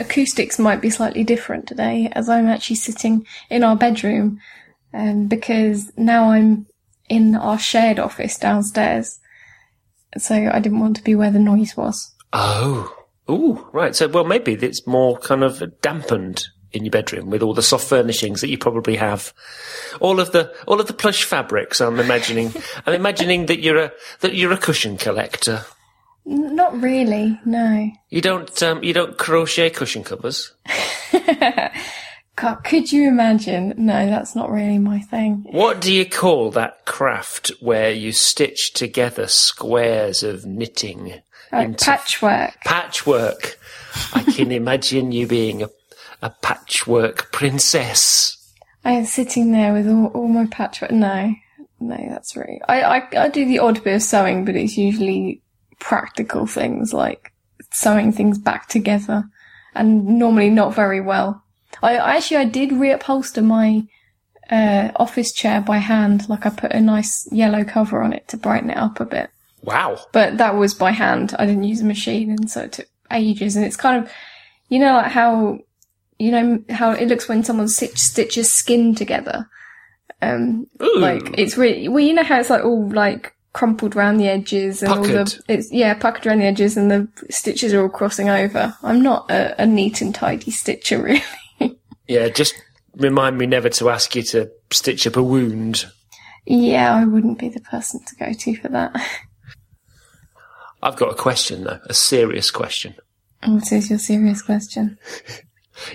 acoustics might be slightly different today, as I'm actually sitting in our bedroom, um, because now I'm in our shared office downstairs. So I didn't want to be where the noise was. Oh. Ooh, right. So, well, maybe it's more kind of dampened in your bedroom with all the soft furnishings that you probably have. All of the, all of the plush fabrics. I'm imagining, I'm imagining that you're a, that you're a cushion collector. Not really, no. You don't, um, you don't crochet cushion covers. God, could you imagine? No, that's not really my thing. What do you call that craft where you stitch together squares of knitting Like into patchwork. patchwork? I can imagine you being a, a patchwork princess. I am sitting there with all, all my patchwork. No, no, that's right. I, I, I do the odd bit of sewing, but it's usually practical things like sewing things back together and normally not very well. I actually, I did reupholster my uh, office chair by hand. Like I put a nice yellow cover on it to brighten it up a bit. Wow. but that was by hand. I didn't use a machine, and so it took ages. And it's kind of, you know, like how, you know, how it looks when someone stitch, stitches skin together. Um, Ooh. like it's really well, you know how it's like all like crumpled around the edges and all the it's yeah puckered around the edges and the stitches are all crossing over. I'm not a, a neat and tidy stitcher, really. Yeah, just remind me never to ask you to stitch up a wound. yeah, I wouldn't be the person to go to for that. I've got a question though, a serious question. what is your serious question?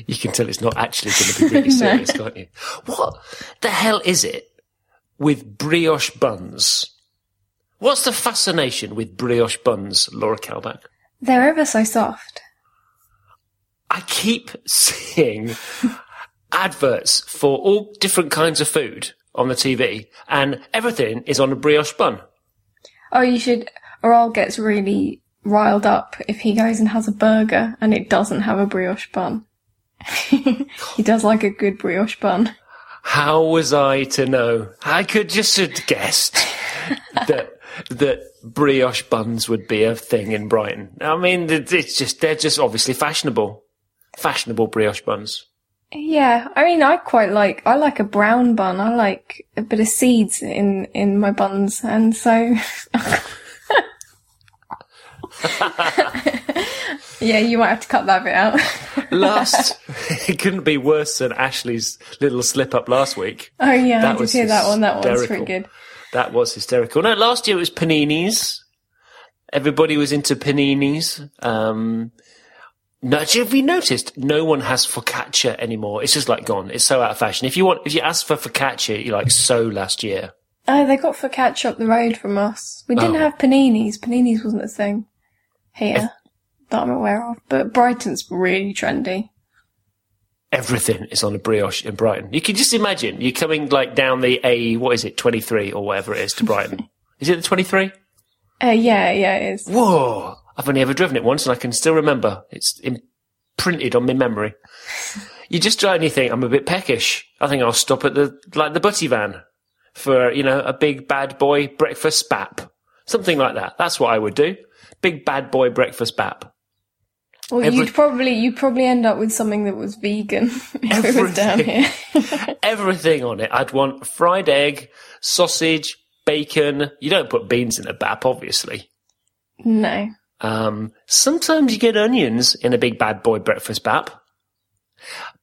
You can tell it's not actually going to be really No. serious, can't you? What the hell is it with brioche buns? What's the fascination with brioche buns, Laura Kalbag? They're ever so soft. I keep seeing adverts for all different kinds of food on the TV, and everything is on a brioche bun. Oh, you should. Aral gets really riled up if he goes and has a burger and it doesn't have a brioche bun. he does like a good brioche bun. How was I to know? I could just have guessed that that brioche buns would be a thing in Brighton. I mean, it's just they're just obviously fashionable, fashionable brioche buns. Yeah, I mean, I quite like. I like a brown bun. I like a bit of seeds in in my buns, and so. yeah, you might have to cut that bit out. Last, it couldn't be worse than Ashley's little slip up last week. oh yeah, That I did hear that one. That one was pretty good. That was hysterical. No, last year it was paninis. Everybody was into paninis. Um, no, have you noticed? No one has focaccia anymore. It's just like gone. It's so out of fashion. If you want, if you ask for focaccia, you're like so last year. Oh, they got focaccia up the road from us. We didn't Oh. have paninis. Paninis wasn't a thing here that I'm aware of. But Brighton's really trendy. Everything is on a brioche in Brighton. You can just imagine you're coming like down the A, what is it, 23 or whatever it is to Brighton. is it the 23? Uh, yeah, yeah, it is. Whoa! I've only ever driven it once and I can still remember. It's imprinted on my memory. You just drive and you think, I'm a bit peckish. I think I'll stop at the, like the butty van for, you know, a big bad boy breakfast bap. Something like that. That's what I would do. Big bad boy breakfast bap. Well, Every- you'd probably you'd probably end up with something that was vegan if it was down here. Everything on it. I'd want fried egg, sausage, bacon. You don't put beans in a bap, obviously. no. Um, sometimes you get onions in a big bad boy breakfast bap,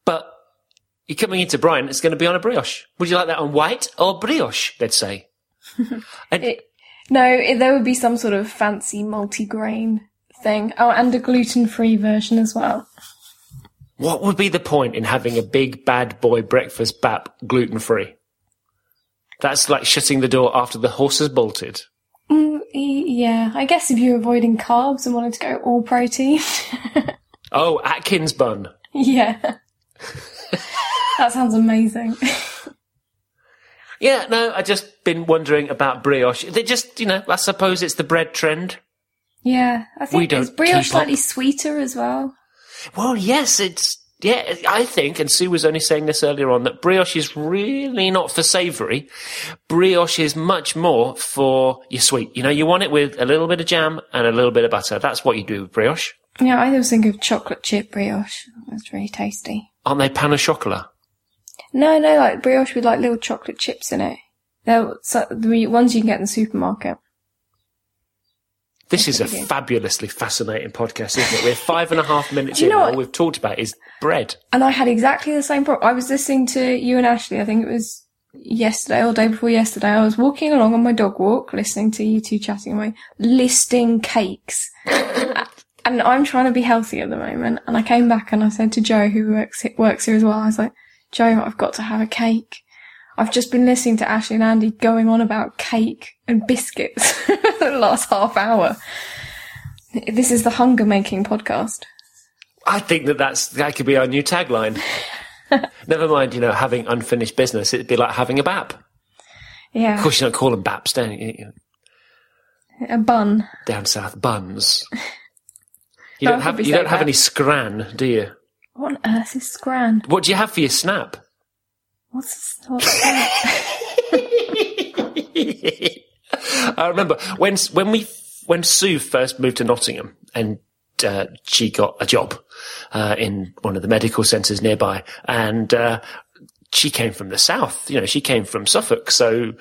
but you're coming into Brian. it's going to be on a brioche. Would you like that on white or brioche? They'd say. And It, no, it, there would be some sort of fancy multi-grain thing. Oh, and a gluten-free version as well. what would be the point in having a big bad boy breakfast bap gluten free? That's like shutting the door after the horse has bolted. Mm, yeah, I guess if you're avoiding carbs and wanted to go all protein, Oh, Atkins bun. yeah, that sounds amazing. Yeah, no, I just been wondering about brioche. They just, you know, I suppose it's the bread trend. Yeah, I We think don't is brioche slightly sweeter as well. Well, yes, it's yeah. I think, and Sue was only saying this earlier on, that brioche is really not for savoury. Brioche is much more for your sweet. You know, you want it with a little bit of jam and a little bit of butter. That's what you do with brioche. Yeah, I always think of chocolate chip brioche. That's really tasty. Aren't they pain au chocolat? No, no, like brioche with like little chocolate chips in it. They're so, the ones you can get in the supermarket. This is a fabulously fascinating podcast, isn't it? We're five and a half minutes in. know All we've talked about is bread. And I had exactly the same problem. I was listening to you and Ashley, I think it was yesterday or day before yesterday. I was walking along on my dog walk, listening to you two chatting away, listing cakes. and I'm trying to be healthy at the moment. And I came back and I said to Joe, who works, works here as well, I was like, Joe, I've got to have a cake. I've just been listening to Ashley and Andy going on about cake and biscuits for the last half hour. This is the hunger making podcast. I think that that's that could be our new tagline. Never mind, you know, having unfinished business. It'd be like having a bap. Yeah. Of course, you don't call them baps, don't you? A bun. Down south, buns. You don't have you don't have any scran, do you? What on earth is scran? What do you have for your snap? What's? I remember when when we when Sue first moved to Nottingham and uh, she got a job uh, in one of the medical centres nearby, and uh, she came from the south. You know, she came from Suffolk, so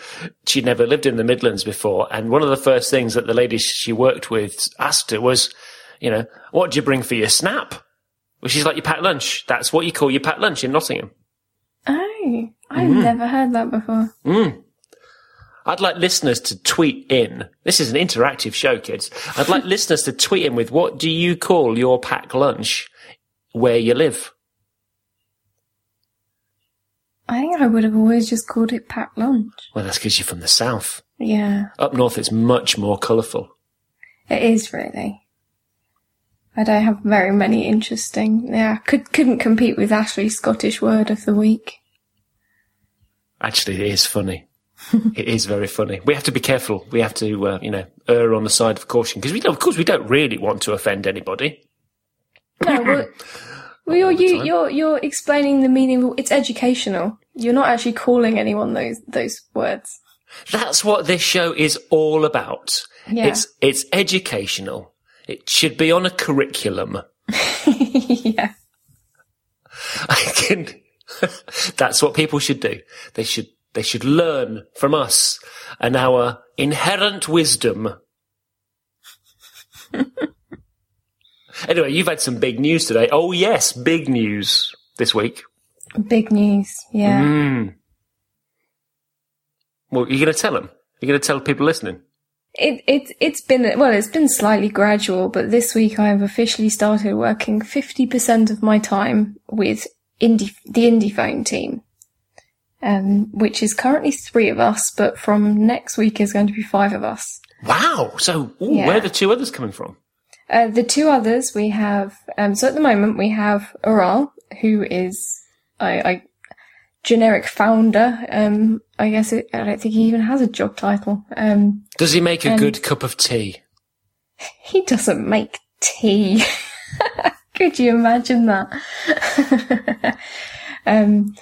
she'd never lived in the Midlands before. And one of the first things that the lady she worked with asked her was, you know, what do you bring for your snap? Well, she's like your packed lunch. That's what you call your packed lunch in Nottingham. I've Mm. never heard that before. I'd like listeners to tweet in. This is an interactive show, kids. I'd like listeners to tweet in with what do you call your packed lunch where you live? I think I would have always just called it packed lunch. Well, that's because you're from the south. Yeah, Up north, it's much more colourful. it is really. I don't have very many interesting. Yeah, could couldn't compete with Ashley's Scottish word of the week. Actually, it is funny. it is very funny. We have to be careful. We have to, uh, you know, err on the side of caution because we, of course, we don't really want to offend anybody. No, well, well you're, you, time. you're you're explaining the meaning. It's educational. You're not actually calling anyone those those words. That's what this show is all about. Yeah. It's it's educational. It should be on a curriculum. yeah. I can. That's what people should do. They should they should learn from us and our inherent wisdom. anyway, you've had some big news today. Oh yes, big news this week. Big news. Yeah. Mm. Well, you're going to tell them. You're going to tell people listening. It it it's been well, it's been slightly gradual, but this week I have officially started working fifty percent of my time with indie the indie phone team, um, which is currently three of us, but from next week is going to be five of us. Wow. So, ooh, Yeah. where are the two others coming from? Uh, the two others we have, um, so at the moment we have Aral, who is I, I generic founder. Um, I guess it, I don't think he even has a job title. Um, Does he make a good cup of tea? He doesn't make tea. Could you imagine that? um,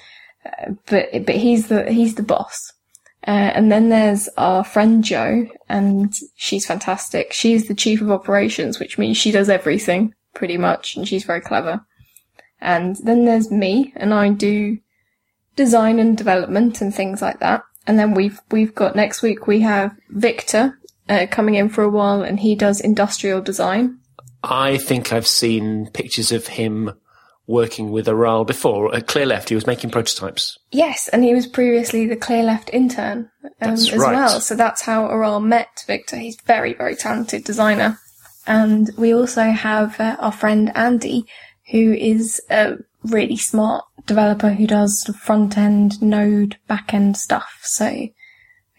but but he's the he's the boss. Uh, and then there's our friend Jo, and she's fantastic. She's the chief of operations, which means she does everything pretty much, and she's very clever. And then there's me, and I do design and development and things like that. And then we've we've got next week we have Victor uh, coming in for a while, and he does industrial design. I think I've seen pictures of him working with Aral before. At Clearleft, he was making prototypes. Yes, and he was previously the Clearleft intern um, as right. well. So that's how Aral met Victor. He's very, very talented designer. And we also have uh, our friend Andy, who is a really smart developer who does sort of front end, node, back end stuff. So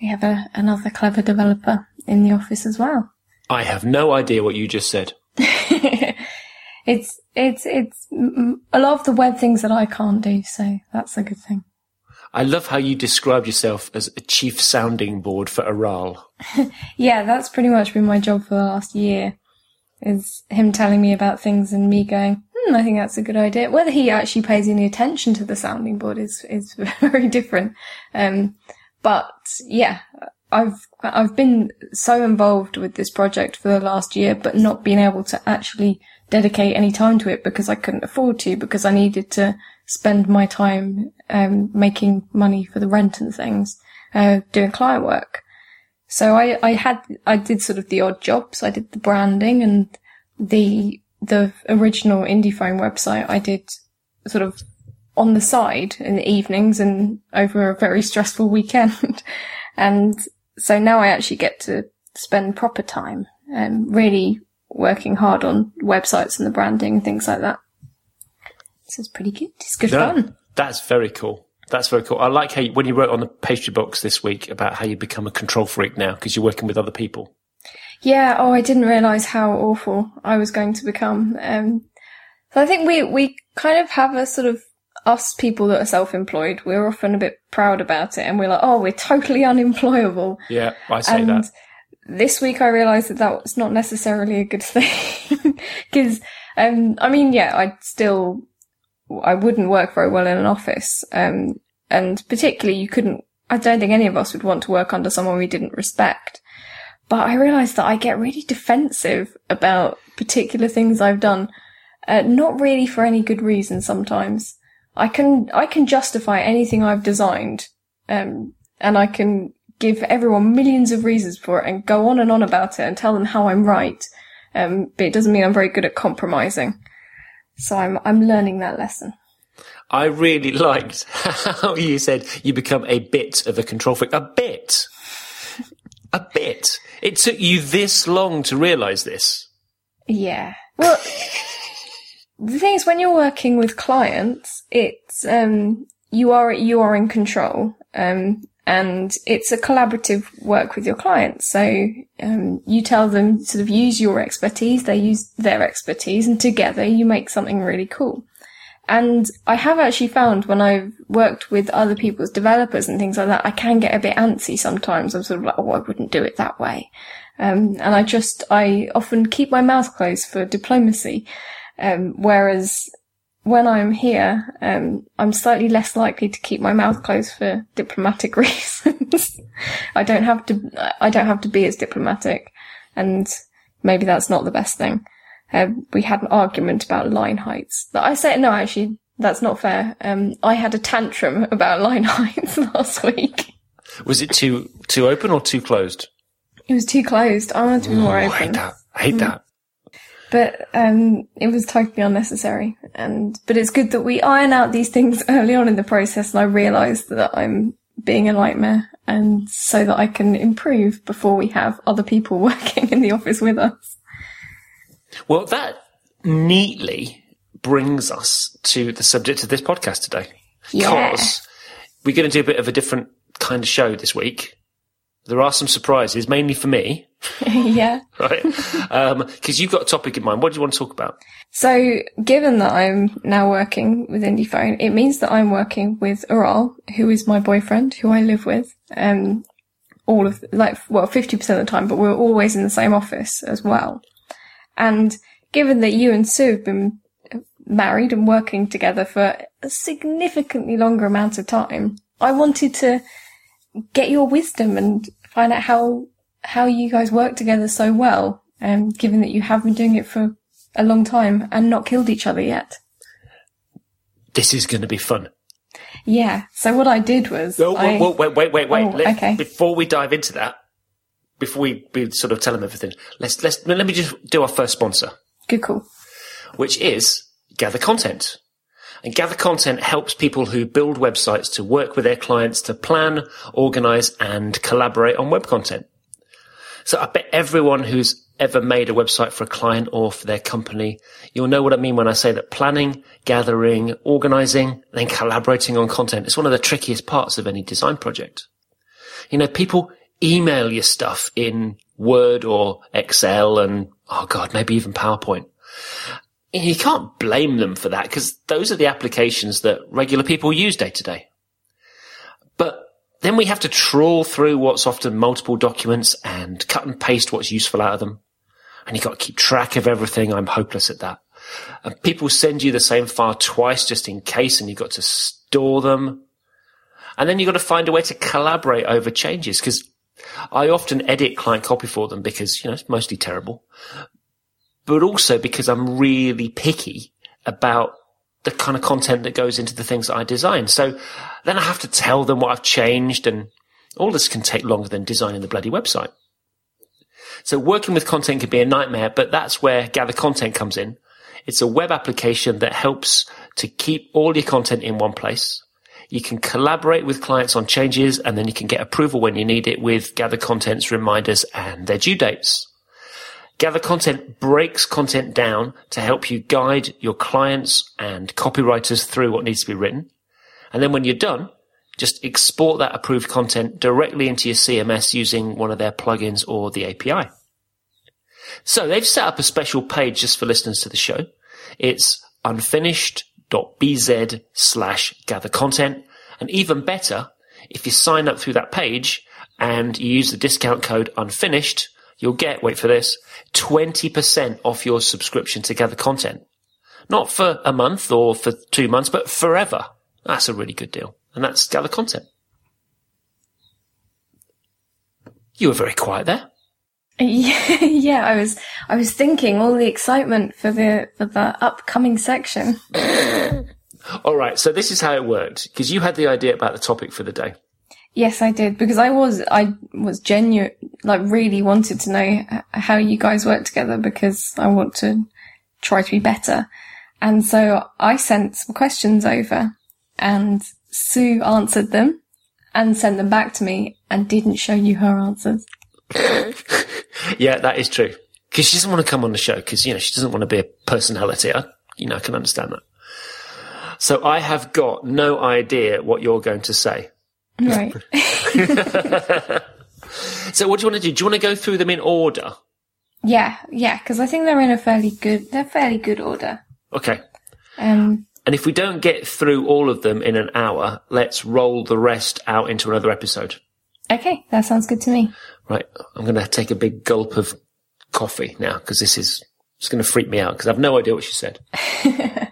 we have a, another clever developer in the office as well. I have no idea what you just said. It's it's it's a lot of the web things that I can't do, so that's a good thing. I love how you described yourself as a chief sounding board for Aral. Yeah, that's pretty much been my job for the last year. Is him telling me about things and me going, hmm, I think that's a good idea. Whether he actually pays any attention to the sounding board is is very different. Um, but yeah, I've I've been so involved with this project for the last year, but not being able to actually dedicate any time to it because I couldn't afford to because I needed to spend my time um, making money for the rent and things, uh, doing client work. So I, I had I did sort of the odd jobs. I did the branding and the the original indie phone website. I did sort of on the side in the evenings and over a very stressful weekend. and so now I actually get to spend proper time and really working hard on websites and the branding and things like that. So it's pretty good. It's good Yeah. fun. That's very cool. That's very cool. I like how you, when you wrote on the pastry box this week about how you become a control freak now because you're working with other people. Yeah. Oh, I didn't realize how awful I was going to become. Um, so I think we, we kind of have a sort of us people that are self-employed. We're often a bit proud about it and we're like, oh, we're totally unemployable. Yeah, I say and that. This week I realised that that was not necessarily a good thing because um, I mean, yeah, I still I wouldn't work very well in an office, um, and particularly you couldn't. I don't think any of us would want to work under someone we didn't respect. But I realised that I get really defensive about particular things I've done, uh, not really for any good reason. Sometimes I can I can justify anything I've designed, um, and I can give everyone millions of reasons for it and go on and on about it and tell them how I'm right. Um, but it doesn't mean I'm very good at compromising. So I'm I'm learning that lesson. I really liked how you said you become a bit of a control freak. A bit. A bit. It took you this long to realise this. Yeah. Well, the thing is, when you're working with clients, it's um, you are you are in control, um, and it's a collaborative work with your clients. So um, you tell them sort of use your expertise, they use their expertise, and together you make something really cool. And I have actually found when I've worked with other people's developers and things like that, I can get a bit antsy sometimes. I'm sort of like, oh, I wouldn't do it that way. Um, and I just, I often keep my mouth closed for diplomacy. Um, whereas when I'm here, um, I'm slightly less likely to keep my mouth closed for diplomatic reasons. I don't have to, I don't have to be as diplomatic and maybe that's not the best thing. Um, we had an argument about line heights. I said, no, actually, that's not fair. Um, I had a tantrum about line heights last week. Was it too too open or too closed? It was too closed. I wanted to be more Oh, I hate open. that. I hate that. But um, it was totally unnecessary. And but it's good that we iron out these things early on in the process, and I realise that I'm being a nightmare, and so that I can improve before we have other people working in the office with us. Well, that neatly brings us to the subject of this podcast today. Yeah. Because we're going to do a bit of a different kind of show this week. There are some surprises, mainly for me, yeah. right? Because you've got a topic in mind. What do you want to talk about? So, given that I'm now working with IndiePhone, it means that I'm working with Aral, who is my boyfriend, who I live with, um, all of, like, well, 50% of the time, but we're always in the same office as well. And given that you and Sue have been married and working together for a significantly longer amount of time, I wanted to get your wisdom and find out how, how you guys work together so well, um, given that you have been doing it for a long time and not killed each other yet. This is going to be fun. Yeah. So what I did was, Oh, I, wait, wait, wait, wait, wait. Oh, Let- okay. Before we dive into that, before we, we sort of tell them everything, let's let's let me just do our first sponsor, good call. which is Gather Content. And Gather Content helps people who build websites to work with their clients to plan, organize, and collaborate on web content. So I bet everyone who's ever made a website for a client or for their company, you'll know what I mean when I say that planning, gathering, organizing, then collaborating on content is one of the trickiest parts of any design project. You know, people email you stuff in Word or Excel and, oh God, maybe even PowerPoint. You can't blame them for that because those are the applications that regular people use day to day. But then we have to trawl through what's often multiple documents and cut and paste what's useful out of them. And you've got to keep track of everything. I'm hopeless at that. And people send you the same file twice just in case and you've got to store them. And then you've got to find a way to collaborate over changes because I often edit client copy for them because, you know, it's mostly terrible. But also because I'm really picky about the kind of content that goes into the things that I design. So then I have to tell them what I've changed and all this can take longer than designing the bloody website. So working with content can be a nightmare, but that's where Gather Content comes in. It's a web application that helps to keep all your content in one place. You can collaborate with clients on changes and then you can get approval when you need it with Gather Content's reminders and their due dates. Gather Content breaks content down to help you guide your clients and copywriters through what needs to be written. And then when you're done, just export that approved content directly into your CMS using one of their plugins or the API. So they've set up a special page just for listeners to the show. It's unfinished.bz slash gather content. And even better, if you sign up through that page and you use the discount code unfinished, you'll get, wait for this, 20% off your subscription to gather content. Not for a month or for two months, but forever. That's a really good deal and that's gather content. You were very quiet there. Yeah, yeah, I was, I was thinking all the excitement for the for the upcoming section. all right, so this is how it worked because you had the idea about the topic for the day. Yes, I did because I was I was genuine, like really wanted to know how you guys work together because I want to try to be better, and so I sent some questions over, and Sue answered them and sent them back to me and didn't show you her answers. yeah, that is true. Because she doesn't want to come on the show because, you know, she doesn't want to be a personality. I, you know, I can understand that. So I have got no idea what you're going to say. Right. so what do you want to do? Do you want to go through them in order? Yeah, yeah, because I think they're in a fairly good, they're fairly good order. Okay. Um, and if we don't get through all of them in an hour, let's roll the rest out into another episode. Okay, that sounds good to me. Right, I'm going to take a big gulp of coffee now because this is it's going to freak me out because I've no idea what she said.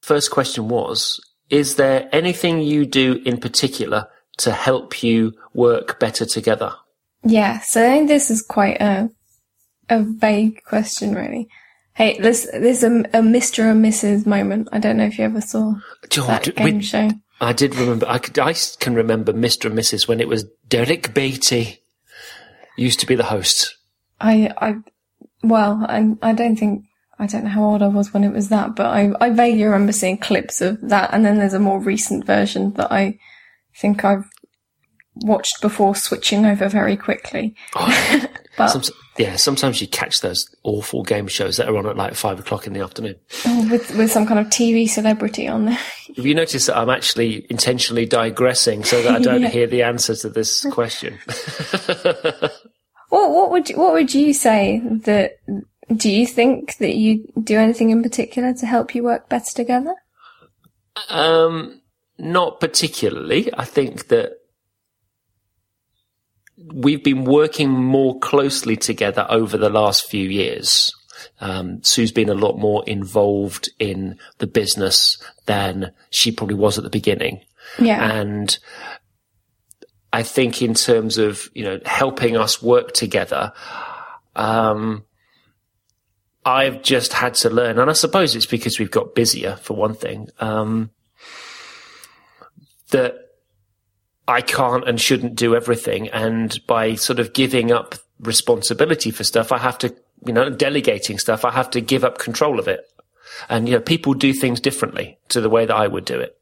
First question was: Is there anything you do in particular to help you work better together? Yeah, so I think this is quite a a vague question, really. Hey, there's there's a, a Mr. and Mrs. moment. I don't know if you ever saw John, that game we, show. I did remember. I, could, I can remember Mr. and Mrs. when it was Derek Batey used to be the host. I I well, I I don't think I don't know how old I was when it was that, but I I vaguely remember seeing clips of that, and then there's a more recent version that I think I've watched before switching over very quickly. Oh, but some, yeah, sometimes you catch those awful game shows that are on at like five o'clock in the afternoon. Oh, with with some kind of TV celebrity on there. Have you noticed that I'm actually intentionally digressing so that I don't yeah. hear the answer to this question? what what would you, what would you say that do you think that you do anything in particular to help you work better together? Um, not particularly. I think that we've been working more closely together over the last few years. Um, Sue's been a lot more involved in the business than she probably was at the beginning. Yeah. And I think in terms of, you know, helping us work together, um, I've just had to learn, and I suppose it's because we've got busier for one thing, um, that I can't and shouldn't do everything. And by sort of giving up responsibility for stuff, I have to, you know, delegating stuff, I have to give up control of it. And, you know, people do things differently to the way that I would do it.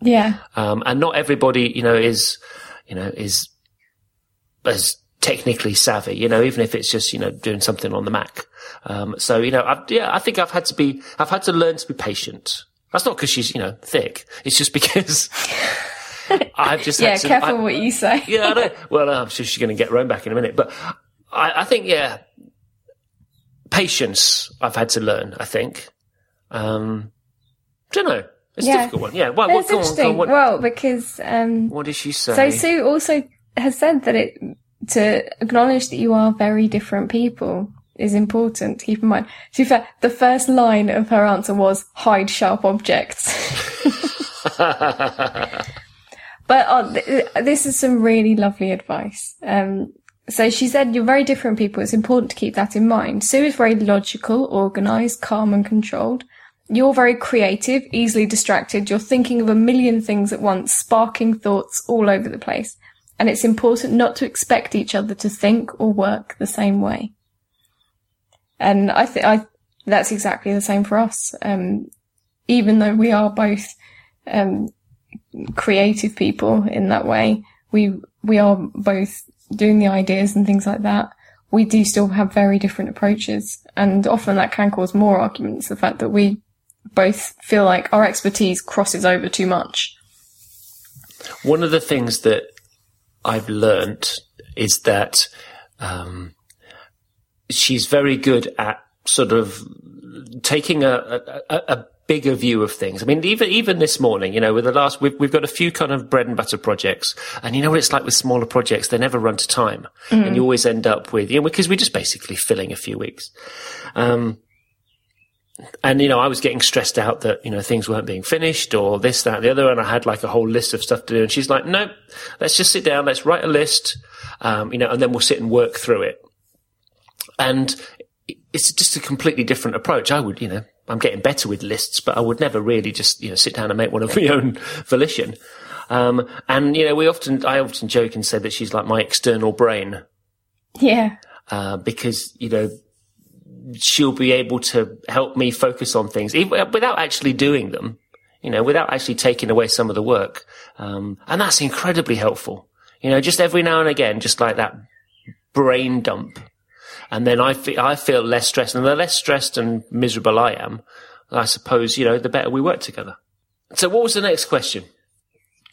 Yeah. Um, and not everybody, you know, is, you know, is as technically savvy, you know, even if it's just, you know, doing something on the Mac. Um, so, you know, I've, yeah, I think I've had to be, I've had to learn to be patient. That's not because she's, you know, thick. It's just because I've just yeah, to, careful I, what you say. yeah, I know. Well, I'm sure she's going to get Rome back in a minute, but I, I, think yeah, patience. I've had to learn. I think. Um, don't know. It's yeah. a difficult one. Yeah. Well, what, interesting. On, on, what, well, because um, what did she say? So Sue also has said that it to acknowledge that you are very different people is important to keep in mind. To be fair, the first line of her answer was hide sharp objects. But oh, th- this is some really lovely advice. Um, So she said, you're very different people. It's important to keep that in mind. Sue is very logical, organized, calm and controlled. You're very creative, easily distracted. You're thinking of a million things at once, sparking thoughts all over the place. And it's important not to expect each other to think or work the same way. And I think I that's exactly the same for us. Um, even though we are both um, creative people in that way, we we are both doing the ideas and things like that. We do still have very different approaches, and often that can cause more arguments. The fact that we both feel like our expertise crosses over too much. One of the things that I've learnt is that um, she's very good at sort of taking a, a, a, bigger view of things. I mean, even even this morning, you know, with the last, we've we've got a few kind of bread and butter projects, and you know what it's like with smaller projects; they never run to time, mm. and you always end up with, you know, because we're just basically filling a few weeks. Um, and you know, I was getting stressed out that you know things weren't being finished or this, that, and the other, and I had like a whole list of stuff to do. And she's like, "No, let's just sit down, let's write a list, um, you know, and then we'll sit and work through it." And it's just a completely different approach. I would, you know, I'm getting better with lists, but I would never really just, you know, sit down and make one of my own volition. Um, and, you know, we often, I often joke and say that she's like my external brain. Yeah. Uh, because, you know, she'll be able to help me focus on things even without actually doing them, you know, without actually taking away some of the work. Um, and that's incredibly helpful. You know, just every now and again, just like that brain dump and then I feel, I feel less stressed. And the less stressed and miserable I am, I suppose, you know, the better we work together. So what was the next question?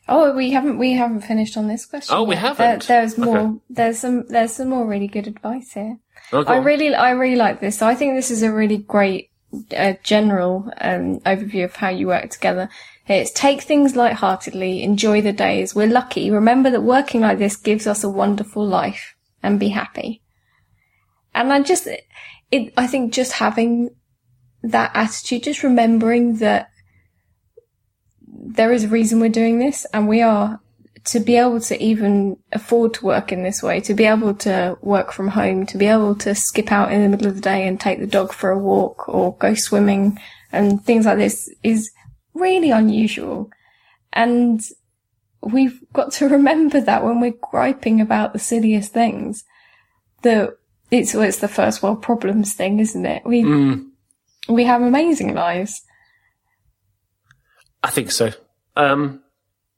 Oh, we haven't we haven't finished on this question. Oh, yet. we haven't. There, there's more. Okay. There's some. There's some more really good advice here. Oh, I really, I really like this. So I think this is a really great uh, general um, overview of how you work together. It's take things lightheartedly, enjoy the days. We're lucky. Remember that working like this gives us a wonderful life, and be happy. And I just, it, I think just having that attitude, just remembering that there is a reason we're doing this and we are to be able to even afford to work in this way, to be able to work from home, to be able to skip out in the middle of the day and take the dog for a walk or go swimming and things like this is really unusual. And we've got to remember that when we're griping about the silliest things, that it's it's the first world problems thing, isn't it? We mm. we have amazing lives. I think so. Um,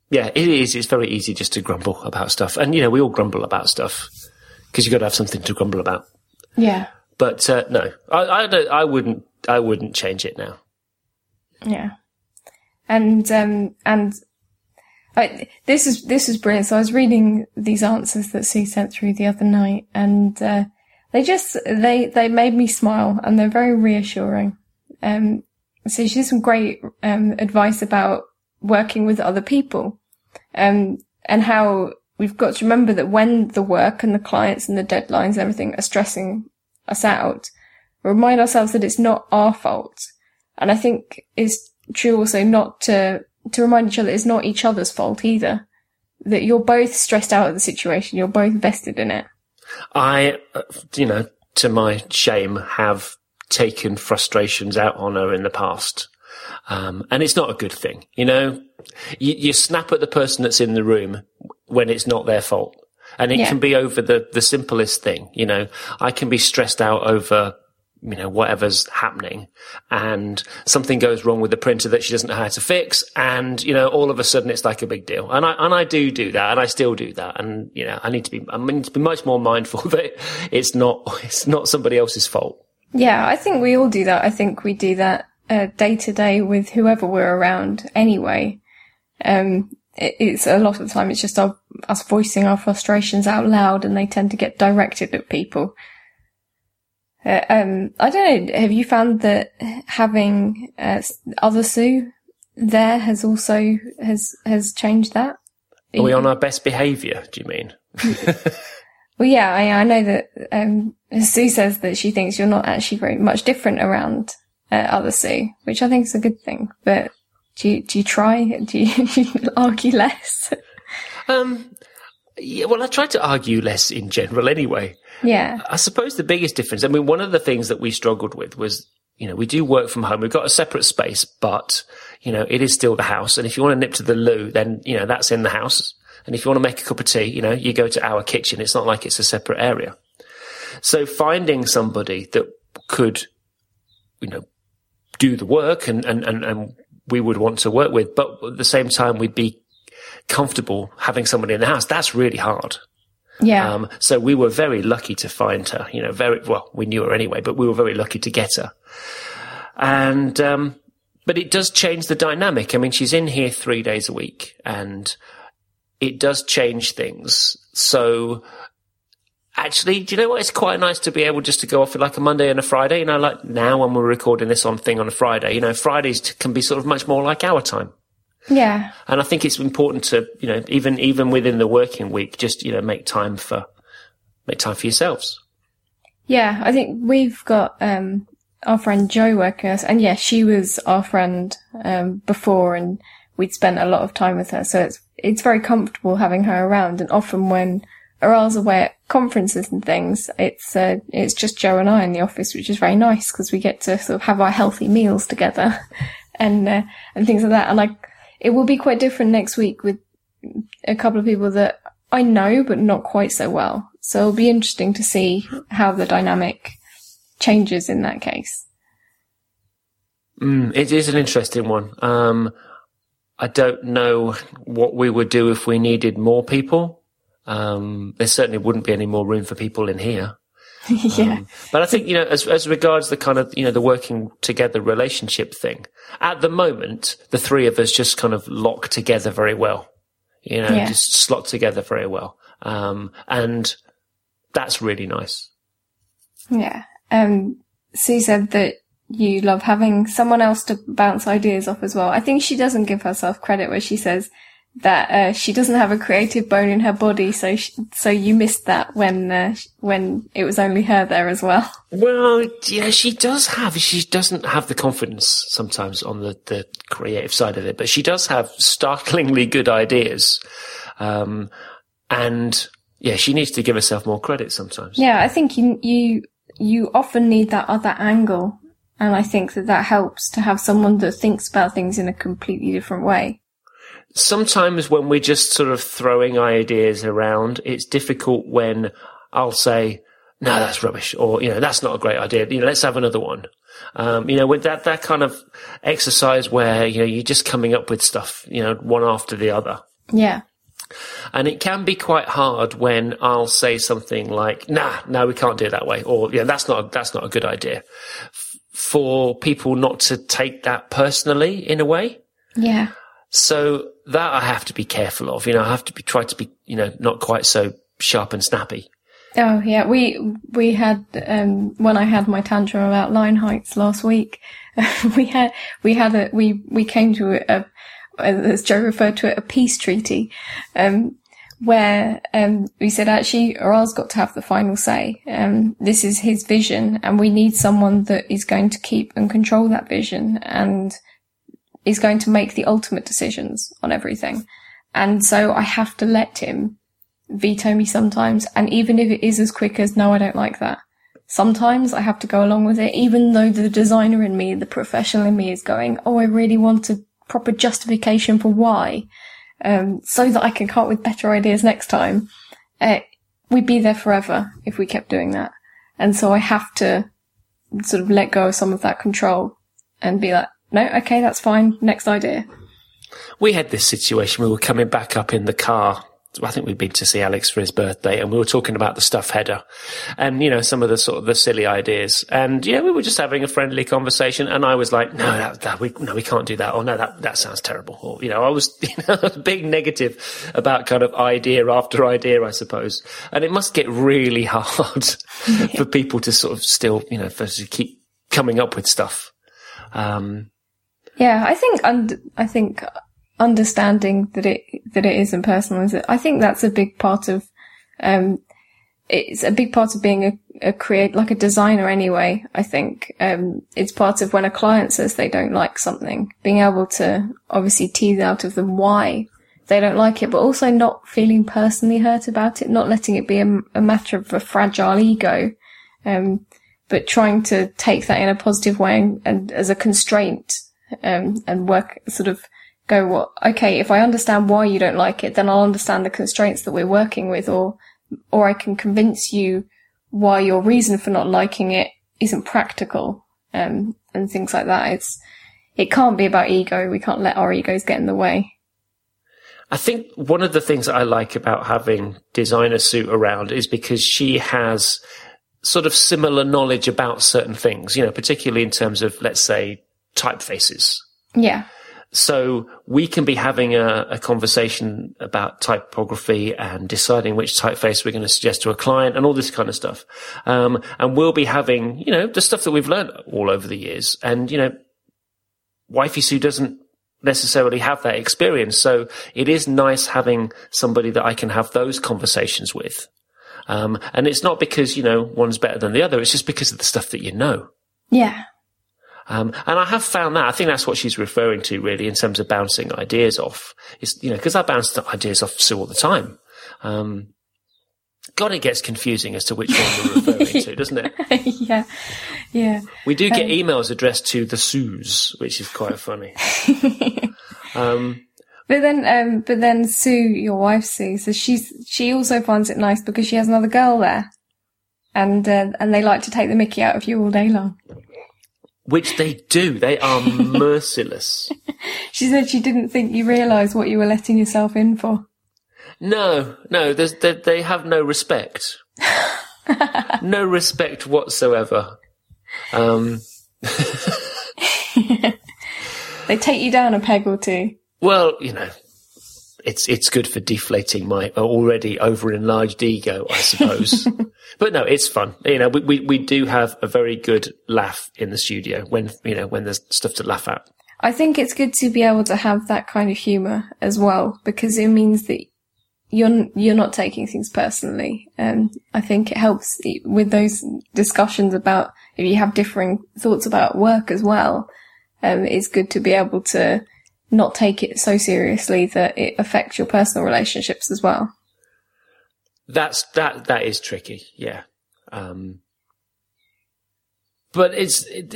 yeah, it is. It's very easy just to grumble about stuff, and you know we all grumble about stuff because you've got to have something to grumble about. Yeah. But uh, no, I, I, don't, I wouldn't. I wouldn't change it now. Yeah, and um, and I, this is this is brilliant. So I was reading these answers that Sue sent through the other night, and uh, they just they they made me smile and they're very reassuring. Um, so she has some great um, advice about working with other people, um, and how we've got to remember that when the work and the clients and the deadlines and everything are stressing us out, remind ourselves that it's not our fault. And I think it's true also not to to remind each other it's not each other's fault either. That you're both stressed out at the situation, you're both vested in it. I, uh, you know, to my shame, have taken frustrations out on her in the past. Um, and it's not a good thing. You know, you, you, snap at the person that's in the room when it's not their fault. And it yeah. can be over the, the simplest thing. You know, I can be stressed out over you know, whatever's happening and something goes wrong with the printer that she doesn't know how to fix. And, you know, all of a sudden it's like a big deal. And I, and I do do that and I still do that. And, you know, I need to be, I need to be much more mindful that it's not, it's not somebody else's fault. Yeah. I think we all do that. I think we do that uh, day to day with whoever we're around anyway. Um, it, it's a lot of the time it's just our, us voicing our frustrations out loud and they tend to get directed at people. Uh, um, I don't know. Have you found that having uh, other Sue there has also has has changed that? Are, we on our best behaviour? Do you mean? well, yeah. I, I know that um, Sue says that she thinks you're not actually very much different around uh, other Sue, which I think is a good thing. But do you, do you try? Do you, do you argue less? Um, Yeah, well, I try to argue less in general anyway. Yeah. I suppose the biggest difference, I mean, one of the things that we struggled with was, you know, we do work from home. We've got a separate space, but, you know, it is still the house. And if you want to nip to the loo, then, you know, that's in the house. And if you want to make a cup of tea, you know, you go to our kitchen. It's not like it's a separate area. So finding somebody that could, you know, do the work and, and, and, and we would want to work with, but at the same time, we'd be comfortable having somebody in the house. That's really hard. Yeah. Um, so we were very lucky to find her, you know, very, well, we knew her anyway, but we were very lucky to get her. And, um, but it does change the dynamic. I mean, she's in here three days a week and it does change things. So actually, do you know what? It's quite nice to be able just to go off like a Monday and a Friday. You know, like now when we're recording this on thing on a Friday, you know, Fridays can be sort of much more like our time. Yeah. And I think it's important to, you know, even, even within the working week, just, you know, make time for, make time for yourselves. Yeah. I think we've got, um, our friend Jo working with us. And yeah, she was our friend, um, before and we'd spent a lot of time with her. So it's, it's very comfortable having her around. And often when Aral's away at conferences and things, it's, uh, it's just Joe and I in the office, which is very nice because we get to sort of have our healthy meals together and, uh, and things like that. And like, it will be quite different next week with a couple of people that I know, but not quite so well. So it'll be interesting to see how the dynamic changes in that case. Mm, it is an interesting one. Um, I don't know what we would do if we needed more people. Um, there certainly wouldn't be any more room for people in here. yeah. Um, but I think, you know, as, as regards the kind of, you know, the working together relationship thing, at the moment, the three of us just kind of lock together very well. You know, Yeah. just slot together very well. Um, and that's really nice. Yeah. Um, Sue said that you love having someone else to bounce ideas off as well. I think she doesn't give herself credit where she says that uh, she doesn't have a creative bone in her body, so sh so you missed that when uh, when it was only her there as well. Well, yeah, she does have, she doesn't have the confidence sometimes on the, the creative side of it, but she does have startlingly good ideas. Um, and yeah, she needs to give herself more credit sometimes. Yeah, I think you you you often need that other angle, and I think that that helps to have someone that thinks about things in a completely different way. Sometimes when we're just sort of throwing ideas around, it's difficult when I'll say, no, that's rubbish, or, you know, that's not a great idea. You know, let's have another one. Um, you know, with that, that kind of exercise where, you know, you're just coming up with stuff, you know, one after the other. Yeah, And it can be quite hard when I'll say something like, nah, no, we can't do it that way. Or, yeah, that's not, that's not a good idea. F- for people not to take that personally in a way. yeah, So that I have to be careful of. You know, I have to be try to be, you know, not quite so sharp and snappy. Oh yeah, we we had um when I had my tantrum about line heights last week, we had we had a we we came to a, a as Joe referred to it a peace treaty, um where um we said actually Aral's got to have the final say. Um this is his vision and we need someone that is going to keep and control that vision and is going to make the ultimate decisions on everything. And so I have to let him veto me sometimes, and even if it is as quick as no, I don't like that. Sometimes I have to go along with it, even though the designer in me, the professional in me is going, oh, I really want a proper justification for why, um, so that I can come up with better ideas next time. Uh, we'd be there forever if we kept doing that. And so I have to sort of let go of some of that control and be like, no, okay, that's fine. Next idea. We had this situation. We were coming back up in the car. I think we'd been to see Alex for his birthday and we were talking about the stuff header and, you know, some of the sort of the silly ideas. And yeah, we were just having a friendly conversation and I was like, no, that, that we, no, we can't do that. Or no, that, that sounds terrible. Or, you know, I was, you know, being negative about kind of idea after idea, I suppose. And it must get really hard for people to sort of still, you know, for to keep coming up with stuff. Um, Yeah, I think I think understanding that it that it isn't personal is it, I think that's a big part of um it's a big part of being a, a create like a designer anyway. I think um it's part of when a client says they don't like something, being able to obviously tease out of them why they don't like it, but also not feeling personally hurt about it, not letting it be a, a matter of a fragile ego, um, but trying to take that in a positive way and, and as a constraint, um, and work sort of go, well, okay, if I understand why you don't like it, then I'll understand the constraints that we're working with, or, or I can convince you why your reason for not liking it isn't practical, um, and things like that. It's, it can't be about ego. We can't let our egos get in the way. I think one of the things I like about having designer suit around is because she has sort of similar knowledge about certain things, you know, particularly in terms of, let's say, typefaces. Yeah. So we can be having a, a, conversation about typography and deciding which typeface we're going to suggest to a client and all this kind of stuff. Um, and we'll be having, you know, the stuff that we've learned all over the years. And, you know, Wifey Sue doesn't necessarily have that experience. So it is nice having somebody that I can have those conversations with. Um, and it's not because, you know, one's better than the other. It's just because of the stuff that you know. Yeah. Um, and I have found that. I think that's what she's referring to, really, in terms of bouncing ideas off. Is you know, because I bounce ideas off Sue all the time. Um, God, it gets confusing as to which one we're referring to, doesn't it? yeah, yeah. We do get um, emails addressed to the Sues, which is quite funny. um, but then, um, but then Sue, your wife Sue, so she's she also finds it nice because she has another girl there, and uh, and they like to take the Mickey out of you all day long. Which they do. They are merciless. she said she didn't think you realised what you were letting yourself in for. No, no, they, they have no respect. no respect whatsoever. Um, they take you down a peg or two. Well, you know, it's it's good for deflating my already over enlarged ego, I suppose. but no, it's fun. You know, we, we, we do have a very good laugh in the studio when you know when there's stuff to laugh at. I think it's good to be able to have that kind of humour as well because it means that you're you're not taking things personally. And I think it helps with those discussions about if you have differing thoughts about work as well. Um, it's good to be able to not take it so seriously that it affects your personal relationships as well. That's that that is tricky, yeah. Um, but it's it,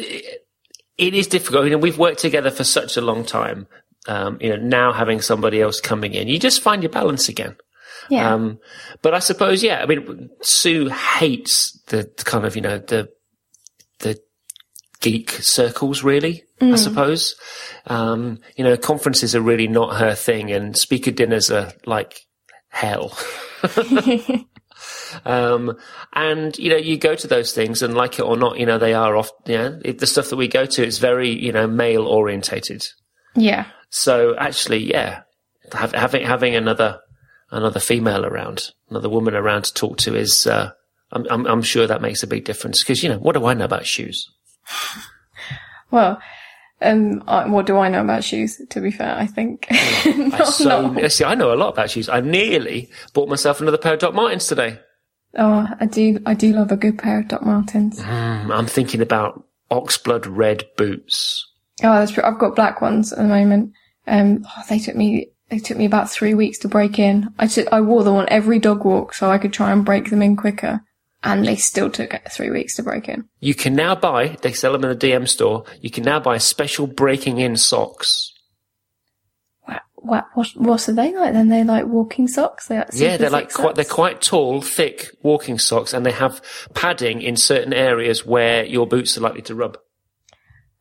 it is difficult. You know, we've worked together for such a long time. Um, you know, now having somebody else coming in, you just find your balance again. Yeah. Um, but I suppose, yeah, I mean, Sue hates the kind of, you know, the, the geek circles, really, mm. I suppose. Um, you know, conferences are really not her thing and speaker dinners are like hell. um, and, you know, you go to those things and like it or not, you know, they are off, you know, it, the stuff that we go to is very, you know, male orientated. Yeah. So actually, yeah, have, having, having another, another female around, another woman around to talk to is, uh, I'm, I'm, I'm sure that makes a big difference because, you know, what do I know about shoes? Well, um, I, what do I know about shoes? To be fair, I think. I so see, I know a lot about shoes. I nearly bought myself another pair of Doc Martens today. Oh, I do. I do love a good pair of Doc Martens. Mm, I'm thinking about oxblood red boots. Oh, that's true. I've got black ones at the moment. Um, oh, they took me. They took me about three weeks to break in. I took, I wore them on every dog walk so I could try and break them in quicker and they still took three weeks to break in. You can now buy, they sell them in the DM store, you can now buy special breaking in socks. What, what, what, what are they like then? They like walking socks? They're like yeah, they're like quite, they're quite tall, thick walking socks and they have padding in certain areas where your boots are likely to rub.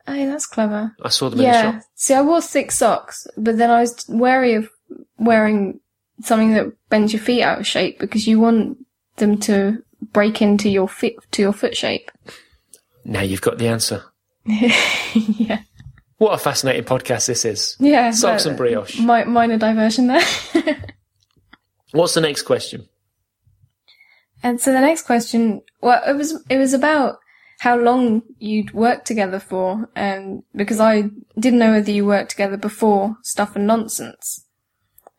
Oh, that's clever. I saw them yeah. in the shop. See, I wore thick socks, but then I was wary of wearing something that bends your feet out of shape because you want them to break into your foot to your foot shape? Now you've got the answer. yeah. What a fascinating podcast this is. Yeah. Socks and brioche. Mi- minor diversion there. What's the next question? And so the next question, well, it was it was about how long you'd worked together for, um, because I didn't know whether you worked together before Stuff and Nonsense.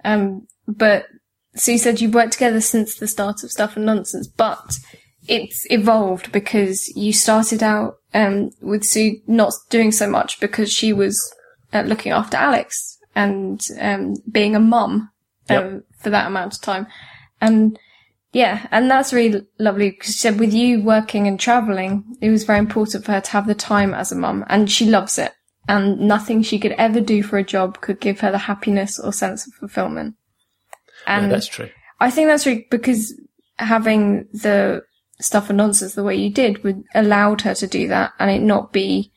Um, but so you said you've worked together since the start of Stuff and Nonsense, but it's evolved because you started out um, with Sue not doing so much because she was uh, looking after Alex and um, being a mum Yep. um, for that amount of time. And yeah, and that's really lovely because she said with you working and traveling, it was very important for her to have the time as a mum and she loves it. And nothing she could ever do for a job could give her the happiness or sense of fulfillment. Yeah, And that's true. I think that's true because having the stuff and nonsense the way you did would allowed her to do that and it not be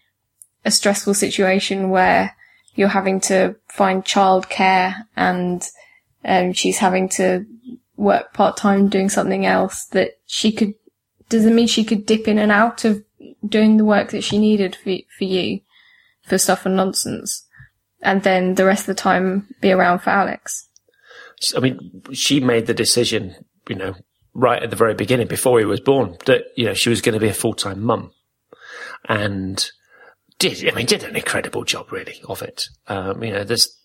a stressful situation where you're having to find childcare and um, she's having to work part time doing something else that she could doesn't mean she could dip in and out of doing the work that she needed for for you for stuff and nonsense and then the rest of the time be around for Alex. I mean, she made the decision, you know, right at the very beginning before he was born that, you know, she was going to be a full time mum and did, I mean, did an incredible job really of it. Um, you know, there's,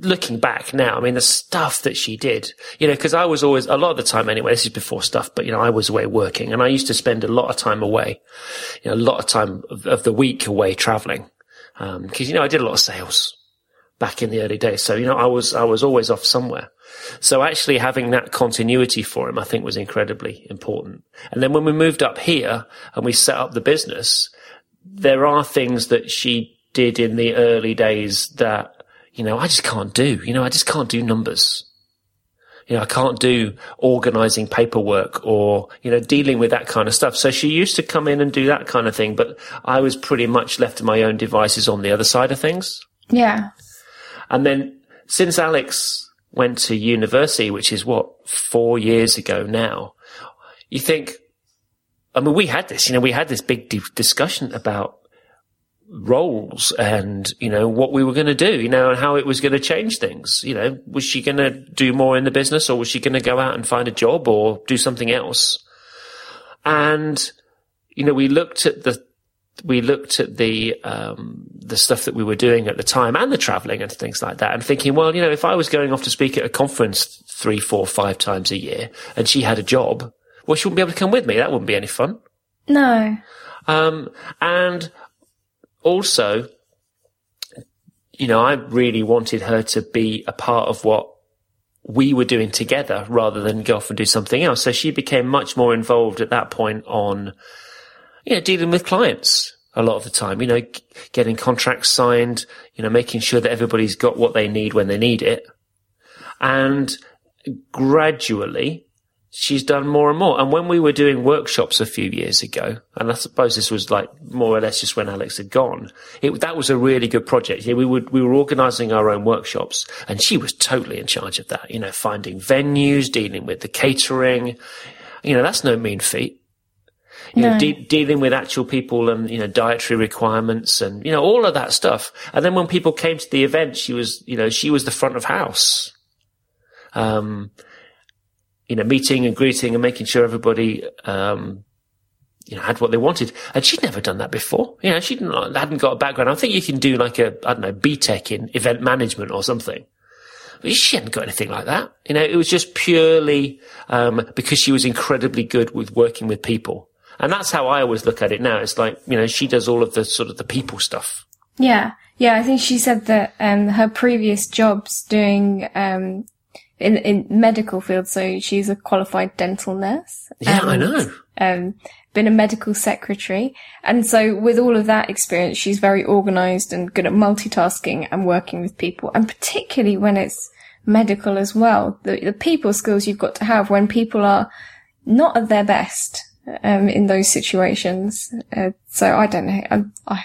looking back now, I mean, the stuff that she did, you know, because I was always, a lot of the time anyway, this is before stuff, but, you know, I was away working and I used to spend a lot of time away, you know, a lot of time of, of the week away traveling. Um, cause, you know, I did a lot of sales back in the early days. So, you know, I was, I was always off somewhere. So actually having that continuity for him, I think was incredibly important. And then when we moved up here and we set up the business, there are things that she did in the early days that, you know, I just can't do. You know, I just can't do numbers. You know, I can't do organizing paperwork or, you know, dealing with that kind of stuff. So she used to come in and do that kind of thing, but I was pretty much left to my own devices on the other side of things. Yeah. And then since Alex went to university, which is what, four years ago now, you think, I mean, we had this, you know, we had this big di- discussion about roles and, you know, what we were going to do, you know, and how it was going to change things. You know, was she going to do more in the business or was she going to go out and find a job or do something else? And, you know, we looked at the, we looked at the um, the stuff that we were doing at the time and the traveling and things like that, and thinking, well, you know, if I was going off to speak at a conference three, four, five times a year, and she had a job, well, she wouldn't be able to come with me. That wouldn't be any fun. No. Um, and also, you know, I really wanted her to be a part of what we were doing together rather than go off and do something else. So she became much more involved at that point on, you know, dealing with clients a lot of the time, you know, g- getting contracts signed, you know, making sure that everybody's got what they need when they need it. And gradually, she's done more and more. And when we were doing workshops a few years ago, and I suppose this was like more or less just when Alex had gone, it, that was a really good project. We would, we were organizing our own workshops and she was totally in charge of that, you know, finding venues, dealing with the catering. You know, that's no mean feat. You know, de- dealing with actual people and, you know, dietary requirements and, you know, all of that stuff. And then when people came to the event, she was, you know, she was the front of house. Um, you know, meeting and greeting and making sure everybody, um, you know, had what they wanted. And she'd never done that before. You know, she didn't, hadn't got a background. I think you can do like a, I don't know, BTEC in event management or something. But she hadn't got anything like that. You know, it was just purely, um, because she was incredibly good with working with people. And that's how I always look at it now. It's like, you know, she does all of the sort of the people stuff. Yeah. Yeah, I think she said that um, her previous jobs doing um, in in medical field, so she's a qualified dental nurse. Yeah, I know. Um, been a medical secretary, and so with all of that experience, she's very organised and good at multitasking and working with people, and particularly when it's medical as well. The, the people skills you've got to have when people are not at their best um, in those situations. Uh, so I don't know. I, I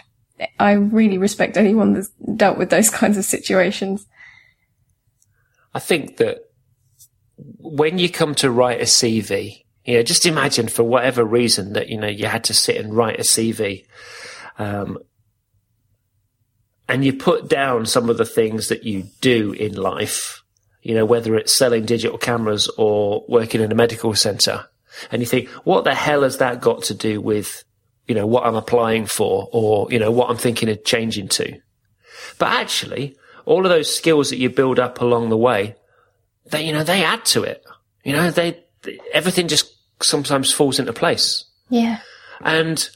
I really respect anyone that's dealt with those kinds of situations. I think that when you come to write a CV, you know, just imagine for whatever reason that, you know, you had to sit and write a CV. Um, and you put down some of the things that you do in life, you know, whether it's selling digital cameras or working in a medical center. And you think, what the hell has that got to do with, you know, what I'm applying for or, you know, what I'm thinking of changing to? But actually, all of those skills that you build up along the way, they, you know, they add to it. You know, they, everything just sometimes falls into place. Yeah, And,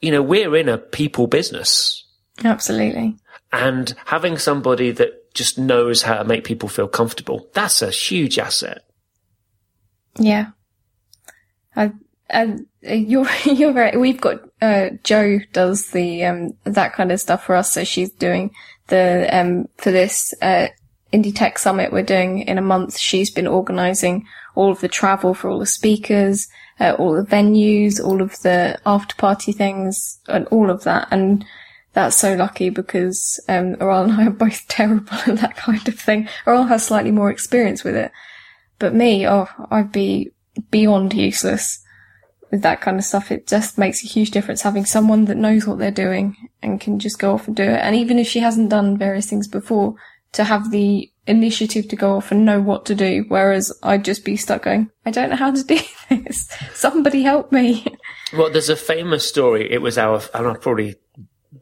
you know, we're in a people business absolutely. and having somebody that just knows how to make people feel comfortable. That's a huge asset. Yeah. I, I, you're you're right. We've got uh, Joe does the um, that kind of stuff for us. So she's doing the um, for this uh, indie tech summit we're doing in a month. She's been organising all of the travel for all the speakers, uh, all the venues, all of the after party things, and all of that. And that's so lucky because um, Aral and I are both terrible at that kind of thing. Aral has slightly more experience with it, but me, oh, I'd be beyond useless with that kind of stuff. It just makes a huge difference having someone that knows what they're doing and can just go off and do it. And even if she hasn't done various things before, to have the initiative to go off and know what to do. Whereas I'd just be stuck going, I don't know how to do this. Somebody help me. Well, there's a famous story. It was our, and I've probably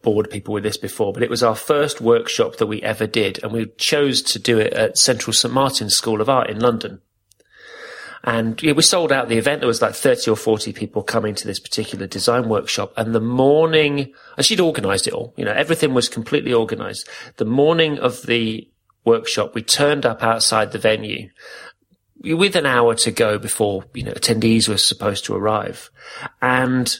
bored people with this before, but it was our first workshop that we ever did. And we chose to do it at Central St. Martin's School of Art in London. And yeah, we sold out the event. There was like 30 or 40 people coming to this particular design workshop. And the morning, and she'd organized it all, you know, everything was completely organized. The morning of the workshop, we turned up outside the venue with an hour to go before, you know, attendees were supposed to arrive. And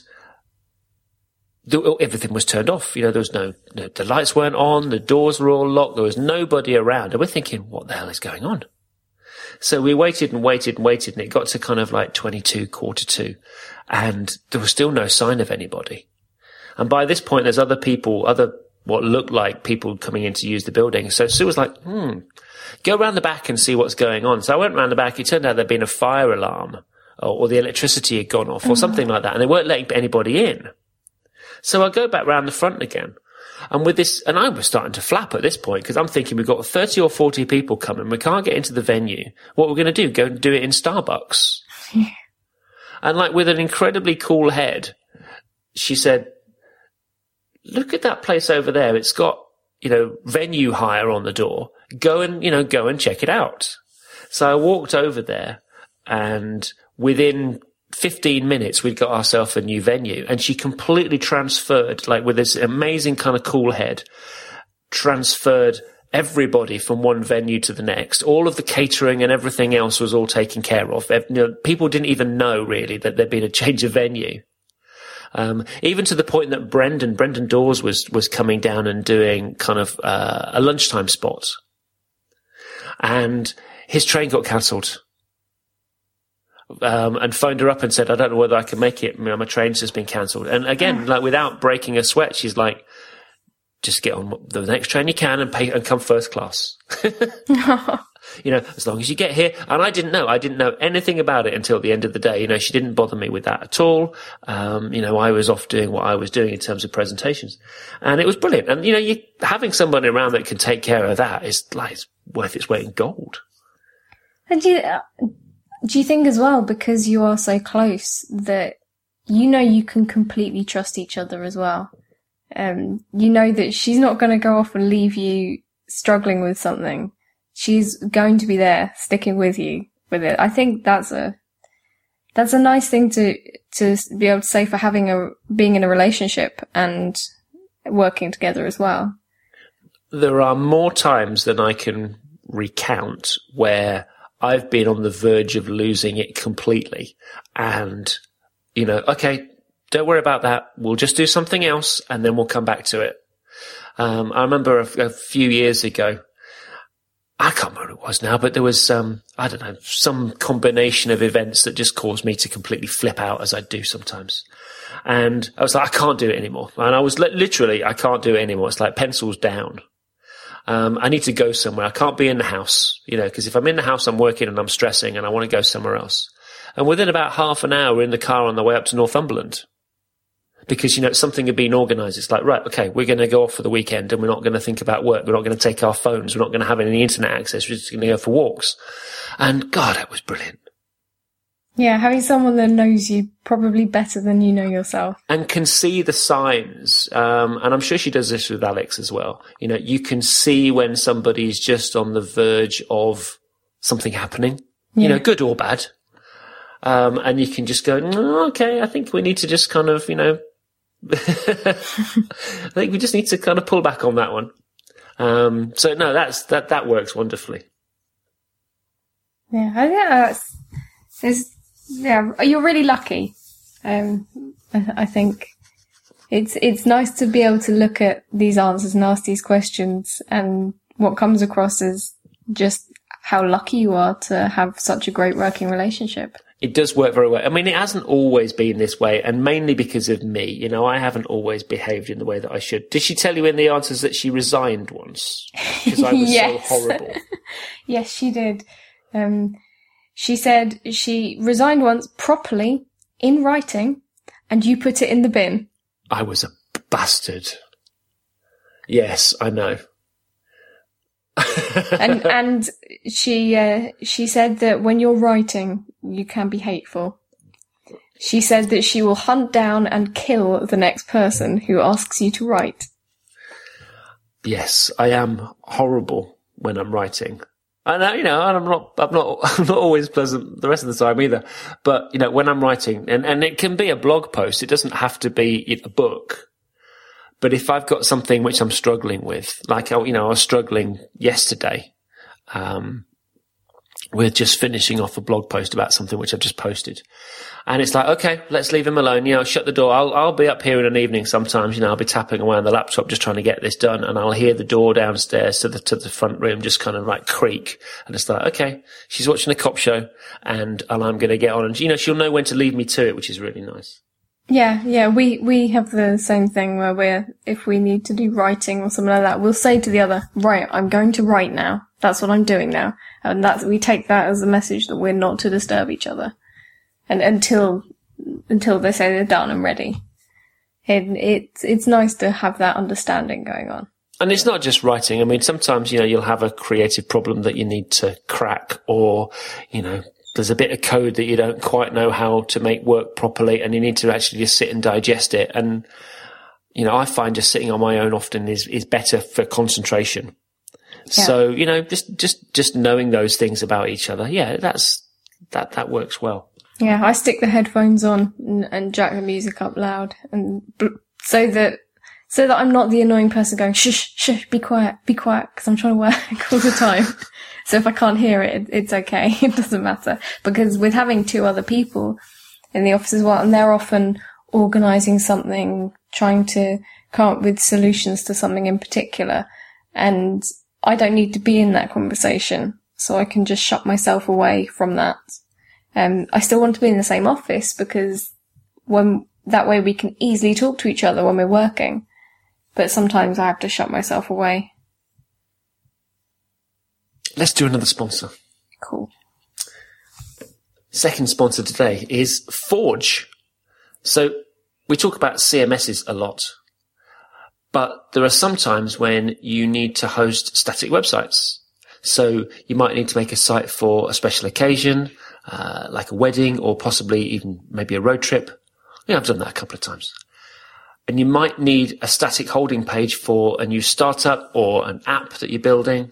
the, everything was turned off. You know, there was no, no, the lights weren't on, the doors were all locked, there was nobody around. And we're thinking, what the hell is going on? So we waited and waited and waited and it got to kind of like 22, quarter two and there was still no sign of anybody. And by this point, there's other people, other what looked like people coming in to use the building. So Sue was like, hmm, go around the back and see what's going on. So I went around the back. It turned out there'd been a fire alarm or, or the electricity had gone off or mm-hmm. something like that. And they weren't letting anybody in. So I go back round the front again and with this, and I was starting to flap at this point because I'm thinking we've got 30 or 40 people coming. We can't get into the venue. What we're going to do? Go and do it in Starbucks. and like with an incredibly cool head, she said, look at that place over there. It's got, you know, venue hire on the door. Go and, you know, go and check it out. So I walked over there and within 15 minutes, we'd got ourselves a new venue and she completely transferred, like with this amazing kind of cool head, transferred everybody from one venue to the next. All of the catering and everything else was all taken care of. People didn't even know really that there'd been a change of venue. Um, even to the point that Brendan, Brendan Dawes was, was coming down and doing kind of, uh, a lunchtime spot. And his train got cancelled um, and phoned her up and said, I don't know whether I can make it. My train's just been cancelled. And again, like without breaking a sweat, she's like, just get on the next train you can and pay and come first class. you know, as long as you get here. And I didn't know. I didn't know anything about it until the end of the day. You know, she didn't bother me with that at all. Um, you know, I was off doing what I was doing in terms of presentations, and it was brilliant. And you know, you having somebody around that can take care of that is like it's worth its weight in gold. And you, uh, do you think as well, because you are so close, that you know you can completely trust each other as well? Um, you know that she's not going to go off and leave you struggling with something. She's going to be there, sticking with you with it. I think that's a, that's a nice thing to, to be able to say for having a, being in a relationship and working together as well. There are more times than I can recount where I've been on the verge of losing it completely. And, you know, okay, don't worry about that. We'll just do something else and then we'll come back to it. Um, I remember a, a, few years ago, I can't remember what it was now, but there was, um, I don't know, some combination of events that just caused me to completely flip out as I do sometimes. And I was like, I can't do it anymore. And I was li- literally, I can't do it anymore. It's like pencils down. Um, I need to go somewhere. I can't be in the house, you know, because if I'm in the house, I'm working and I'm stressing and I want to go somewhere else. And within about half an hour, we're in the car on the way up to Northumberland. Because, you know, something had been organized. It's like, right, okay, we're going to go off for the weekend and we're not going to think about work. We're not going to take our phones. We're not going to have any internet access. We're just going to go for walks. And God, that was brilliant. Yeah, having someone that knows you probably better than you know yourself. And can see the signs. Um, and I'm sure she does this with Alex as well. You know, you can see when somebody's just on the verge of something happening, yeah. you know, good or bad. Um, and you can just go, oh, okay, I think we need to just kind of, you know, I think we just need to kind of pull back on that one. Um, so no, that's that that works wonderfully. Yeah, I think that's it's, yeah. You're really lucky. Um, I, I think it's it's nice to be able to look at these answers and ask these questions, and what comes across is just how lucky you are to have such a great working relationship. It does work very well. I mean, it hasn't always been this way, and mainly because of me. You know, I haven't always behaved in the way that I should. Did she tell you in the answers that she resigned once because I was Yes. so horrible? Yes, she did. Um, she said she resigned once properly in writing, and you put it in the bin. I was a bastard. Yes, I know. and and she uh, she said that when you're writing, you can be hateful. She said that she will hunt down and kill the next person who asks you to write. Yes, I am horrible when I'm writing. And uh, you know, and I'm not, I'm not, I'm not always pleasant the rest of the time either. But you know, when I'm writing, and and it can be a blog post. It doesn't have to be a book. But if I've got something which I'm struggling with, like oh, you know, I was struggling yesterday, um, with just finishing off a blog post about something which I've just posted. And it's like, okay, let's leave him alone. You know, shut the door. I'll, I'll be up here in an evening sometimes, you know, I'll be tapping away on the laptop just trying to get this done. And I'll hear the door downstairs to the, to the front room just kind of like creak. And it's like, okay, she's watching a cop show and, and I'm going to get on. And, you know, she'll know when to leave me to it, which is really nice. Yeah, yeah, we we have the same thing where we're if we need to do writing or something like that, we'll say to the other, "Right, I'm going to write now. That's what I'm doing now," and that's we take that as a message that we're not to disturb each other, and until until they say they're done and ready. It, it's it's nice to have that understanding going on. And it's not just writing. I mean, sometimes, you know, you'll have a creative problem that you need to crack or, you know, there's a bit of code that you don't quite know how to make work properly and you need to actually just sit and digest it. And, you know, I find just sitting on my own often is, is better for concentration. Yeah. So, you know, just, just, just knowing those things about each other. Yeah, that's, that, that works well. Yeah, I stick the headphones on and, and jack the music up loud, and bl- so that so that I'm not the annoying person going shh shh, be quiet be quiet because I'm trying to work all the time. So if I can't hear it, it, it's okay. It doesn't matter because with having two other people in the office as well, and they're often organising something, trying to come up with solutions to something in particular, and I don't need to be in that conversation, so I can just shut myself away from that. Um, I still want to be in the same office because when that way we can easily talk to each other when we're working. But sometimes I have to shut myself away. Let's do another sponsor. Cool. Second sponsor today is Forge. So we talk about CMSs a lot, but there are some times when you need to host static websites. So you might need to make a site for a special occasion, uh, like a wedding or possibly even maybe a road trip. Yeah, I've done that a couple of times. And you might need a static holding page for a new startup or an app that you're building.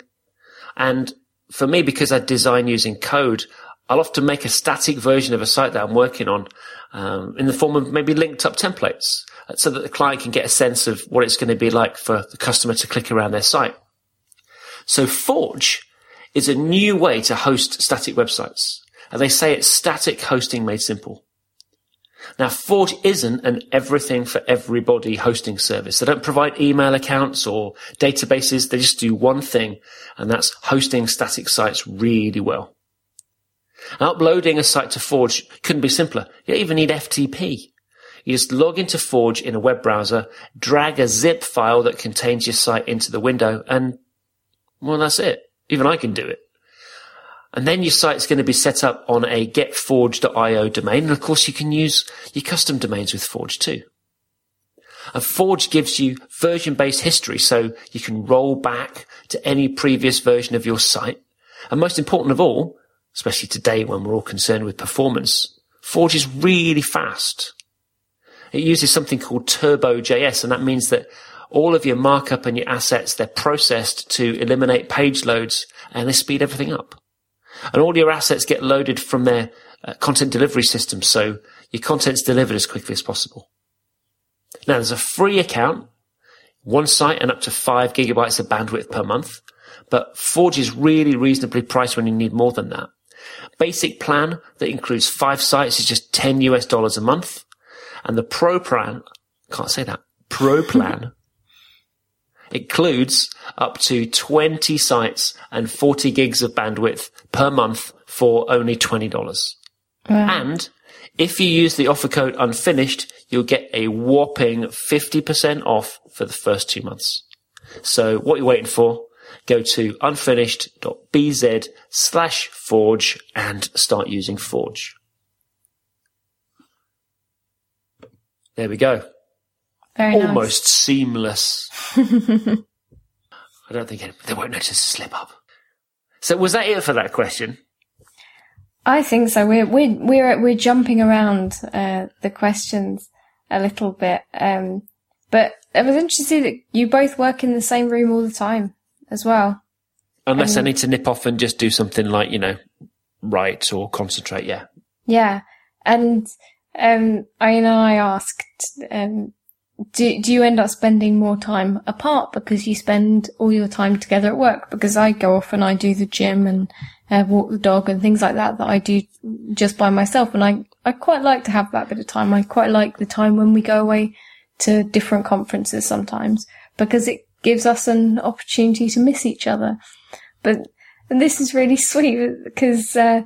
And for me, because I design using code, I'll often make a static version of a site that I'm working on um, in the form of maybe linked up templates so that the client can get a sense of what it's going to be like for the customer to click around their site. So Forge is a new way to host static websites. And they say it's static hosting made simple. Now, Forge isn't an everything for everybody hosting service. They don't provide email accounts or databases. They just do one thing, and that's hosting static sites really well. Uploading a site to Forge couldn't be simpler. You don't even need FTP. You just log into Forge in a web browser, drag a zip file that contains your site into the window, and well, that's it. Even I can do it. And then your site's going to be set up on a getforge.io domain. And of course, you can use your custom domains with Forge too. And Forge gives you version based history so you can roll back to any previous version of your site. And most important of all, especially today when we're all concerned with performance, Forge is really fast. It uses something called Turbo.js, and that means that all of your markup and your assets, they're processed to eliminate page loads and they speed everything up. And all your assets get loaded from their uh, content delivery system, so your content's delivered as quickly as possible. Now, there's a free account one site and up to five gigabytes of bandwidth per month. But Forge is really reasonably priced when you need more than that. Basic plan that includes five sites is just 10 US dollars a month. And the pro plan, can't say that, pro plan includes up to 20 sites and 40 gigs of bandwidth per month for only $20. Wow. And if you use the offer code unfinished, you'll get a whopping 50% off for the first two months. So what are you waiting for? Go to unfinished.bz slash forge and start using Forge. There we go. Very nice. Almost seamless. I don't think any- they won't notice a slip up. So was that it for that question? I think so. We're we're we're we're jumping around uh, the questions a little bit, um, but I was interested that you both work in the same room all the time as well. Unless I need to nip off and just do something like, you know, write or concentrate, yeah. Yeah, and um, I know I asked, um, do do you end up spending more time apart because you spend all your time together at work? Because I go off and I do the gym and uh, walk the dog and things like that that I do just by myself, and I I quite like to have that bit of time. I quite like the time when we go away to different conferences sometimes because it gives us an opportunity to miss each other. But and this is really sweet because. Uh,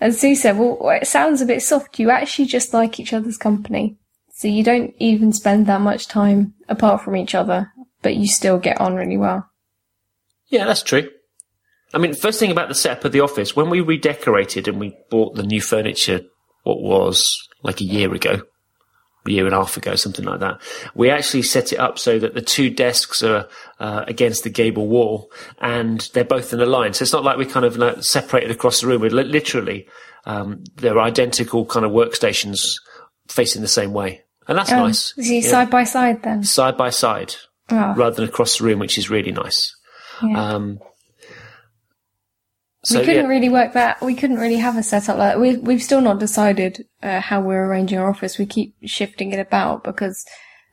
and Sue said, well, it sounds a bit soft. You actually just like each other's company. So you don't even spend that much time apart from each other, but you still get on really well. Yeah, that's true. I mean, first thing about the setup of the office, when we redecorated and we bought the new furniture, what was like a year ago, a year and a half ago, something like that, we actually set it up so that the two desks are uh, against the gable wall and they're both in a line. So it's not like we kind of like, separated across the room. We're li- literally, um, they're identical kind of workstations facing the same way. And that's Um, nice. So you Yeah. side by side then. Side by side Oh, rather than across the room, which is really nice. yeah. Um, so we couldn't yeah, really work that. We couldn't really have a setup like that. We, we've still not decided uh, how we're arranging our office. We keep shifting it about because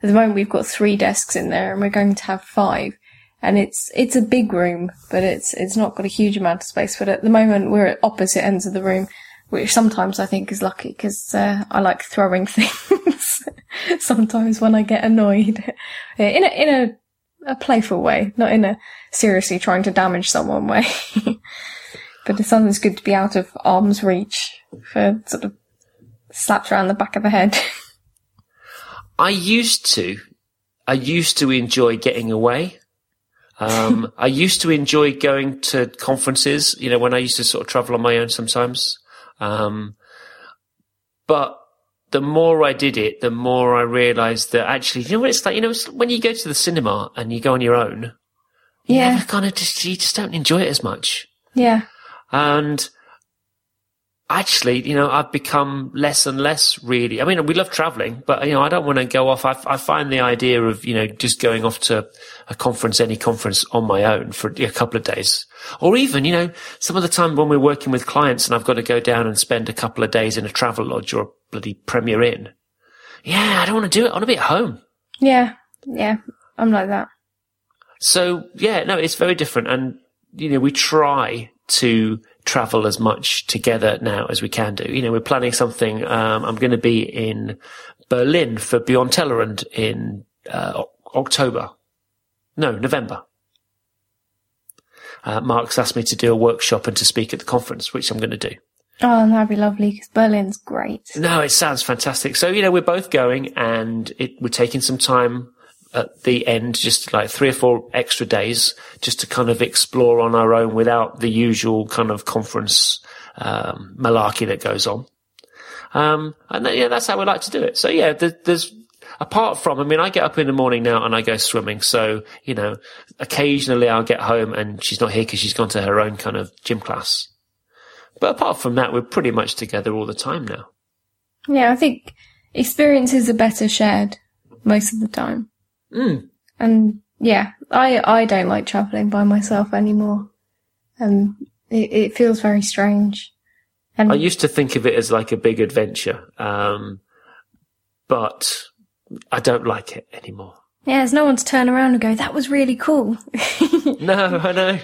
at the moment we've got three desks in there and we're going to have five. And it's it's a big room, but it's it's not got a huge amount of space. But at the moment we're at opposite ends of the room, which sometimes I think is lucky because uh, I like throwing things. sometimes when I get annoyed, in a in a, a playful way, not in a seriously trying to damage someone way. But it's sometimes good to be out of arm's reach for sort of slaps around the back of the head. I used to, I used to enjoy getting away. Um, I used to enjoy going to conferences, you know, when I used to sort of travel on my own sometimes. Um, but the more I did it, the more I realized that actually, you know what it's like, you know, it's when you go to the cinema and you go on your own, yeah, never kind of just, you just don't enjoy it as much. yeah, And actually, you know, I've become less and less really. I mean, we love traveling, but you know, I don't want to go off. I, I find the idea of, you know, just going off to a conference, any conference on my own for a couple of days or even, you know, some of the time when we're working with clients and I've got to go down and spend a couple of days in a travel lodge or a bloody Premier Inn. Yeah, I don't want to do it. I want to be at home. yeah, yeah. I'm like that. So yeah, no, it's very different. And, you know, we try to travel as much together now as we can do. You know, we're planning something. Um, I'm going to be in Berlin for Beyond Tellerrand in uh, October. No, November. Uh, Marc's asked me to do a workshop and to speak at the conference, which I'm going to do. Oh, that'd be lovely because Berlin's great. No, it sounds fantastic. So, you know, we're both going and it, we're taking some time at the end, just like three or four extra days, just to kind of explore on our own without the usual kind of conference, um, malarkey that goes on. Um, and yeah, that's how we like to do it. So yeah, there, there's, apart from, I mean, I get up in the morning now and I go swimming. So, you know, occasionally I'll get home and she's not here because she's gone to her own kind of gym class. But apart from that, we're pretty much together all the time now. Yeah, I think experiences are better shared most of the time. Mm. And yeah, I I don't like traveling by myself anymore. Um, it, it feels very strange. And I used to think of it as like a big adventure, um, but I don't like it anymore. Yeah, there's no one to turn around and go, that was really cool. No, I know.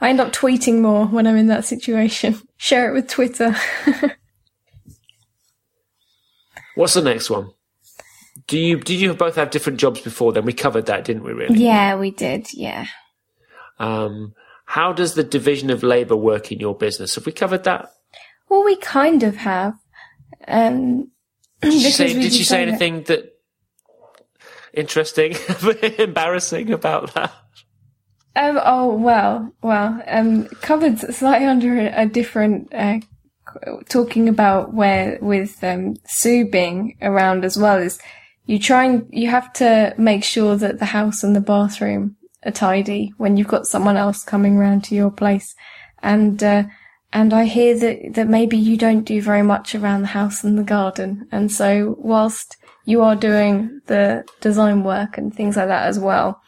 I end up tweeting more when I'm in that situation. Share it with Twitter. What's the next one? Do you did you both have different jobs before then? We covered that, didn't we? Really? yeah, we did. Yeah. Um, how does the division of labour work in your business? Have we covered that? Well, we kind of have. Um, Did she say, did she say anything that interesting, embarrassing about that? Um, oh well, well, um, covered slightly under a, a different, uh, talking about where with um, Sue being around as well is you try and you have to make sure that the house and the bathroom are tidy when you've got someone else coming round to your place, and uh, and I hear that that maybe you don't do very much around the house and the garden, and so whilst you are doing the design work and things like that as well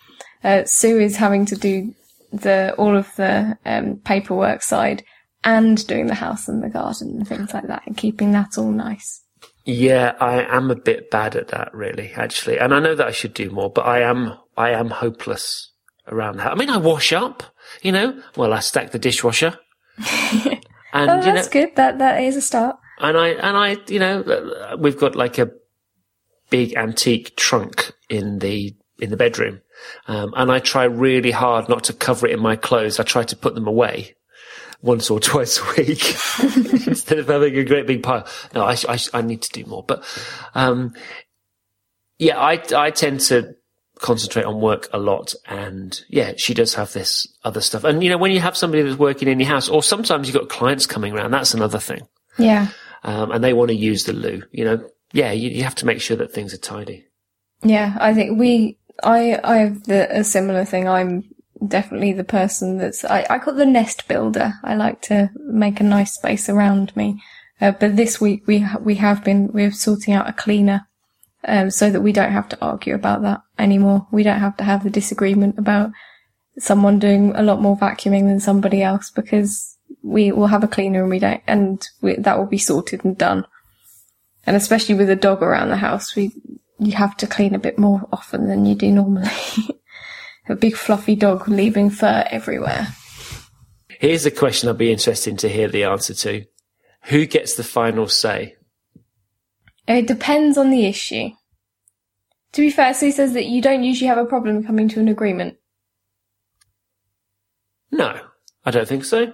uh, Sue is having to do the all of the um, paperwork side and doing the house and the garden and things like that and keeping that all nice. Yeah, I am a bit bad at that, really, actually, and I know that I should do more, but I am I am hopeless around that. I mean, I wash up, you know. Well, I stack the dishwasher, and Oh, you know, that's good. That that is a start. and I and I, you know, we've got like a big antique trunk in the in the bedroom, um, and I try really hard not to cover it in my clothes. I try to put them away once or twice a week instead of having a great big pile. No, I I, I need to do more, but um, yeah, I I tend to concentrate on work a lot and yeah she does have this other stuff and you know when you have somebody that's working in your house or sometimes you've got clients coming around that's another thing Yeah, um, and they want to use the loo. You know, yeah, you, you have to make sure that things are tidy. yeah. I think we. I I have the, a similar thing. I'm definitely the person that's. I I call the nest builder. I like to make a nice space around me. Uh, but this week we ha- we have been we're sorting out a cleaner um, so that we don't have to argue about that anymore. We don't have to have the disagreement about someone doing a lot more vacuuming than somebody else because we will have a cleaner and we don't, and we, that will be sorted and done. And especially with a dog around the house, we you have to clean a bit more often than you do normally. a big fluffy dog leaving fur everywhere. Here's a question I'd be interested to hear the answer to. Who gets the final say? It depends on the issue. To be fair, Sue says that you don't usually have a problem coming to an agreement. No, I don't think so.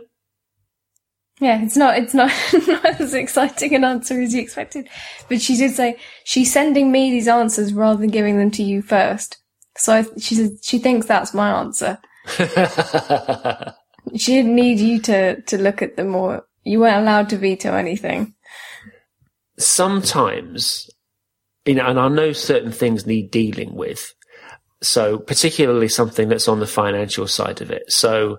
Yeah, it's not it's not, not as exciting an answer as you expected. But she did say she's sending me these answers rather than giving them to you first. So I, she says she thinks that's my answer. She didn't need you to to look at them or you weren't allowed to veto anything. Sometimes, you know, and I know certain things need dealing with. So particularly something that's on the financial side of it. So,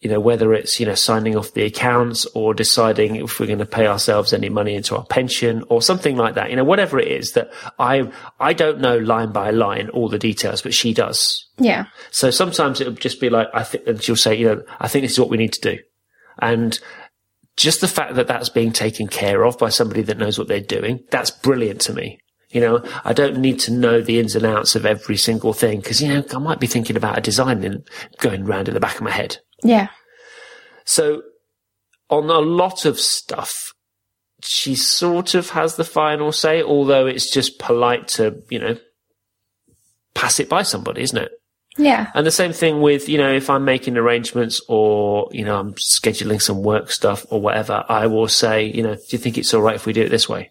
you know, whether it's, you know, signing off the accounts or deciding if we're going to pay ourselves any money into our pension or something like that, you know, whatever it is that I, I don't know line by line all the details, but she does. Yeah. So sometimes it'll just be like, I think, and she'll say, you know, I think this is what we need to do. And just the fact that that's being taken care of by somebody that knows what they're doing, that's brilliant to me. You know, I don't need to know the ins and outs of every single thing because, you know, I might be thinking about a design and going round in the back of my head. Yeah. So on a lot of stuff, she sort of has the final say, although it's just polite to, you know, pass it by somebody, isn't it? Yeah. And the same thing with, you know, if I'm making arrangements or, you know, I'm scheduling some work stuff or whatever, I will say, you know, do you think it's all right if we do it this way?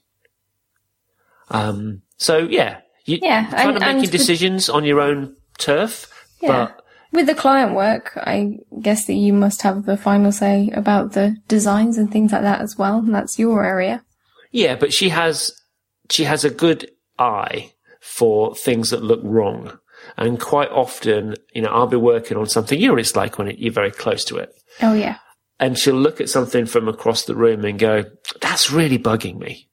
Um, so yeah, you Yeah, kind and- of making decisions on your own turf, Yeah. but With the client work, I guess that you must have the final say about the designs and things like that as well. And that's your area. yeah, but she has, she has a good eye for things that look wrong. And quite often, you know, I'll be working on something, you know what it's like when it, you're very close to it. Oh yeah. and she'll look at something from across the room and go, "That's really bugging me,"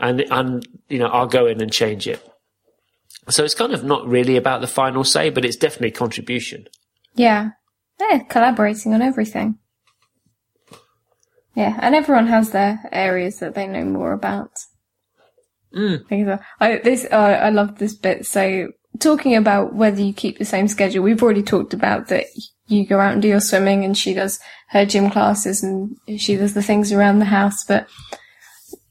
and and you know I'll go in and change it. So it's kind of not really about the final say, but it's definitely contribution. Yeah. Yeah, collaborating on everything. Yeah, and everyone has their areas that they know more about. Mm. Things I this uh, I love this bit. So talking about whether you keep the same schedule, we've already talked about that you go out and do your swimming and she does her gym classes and she does the things around the house, but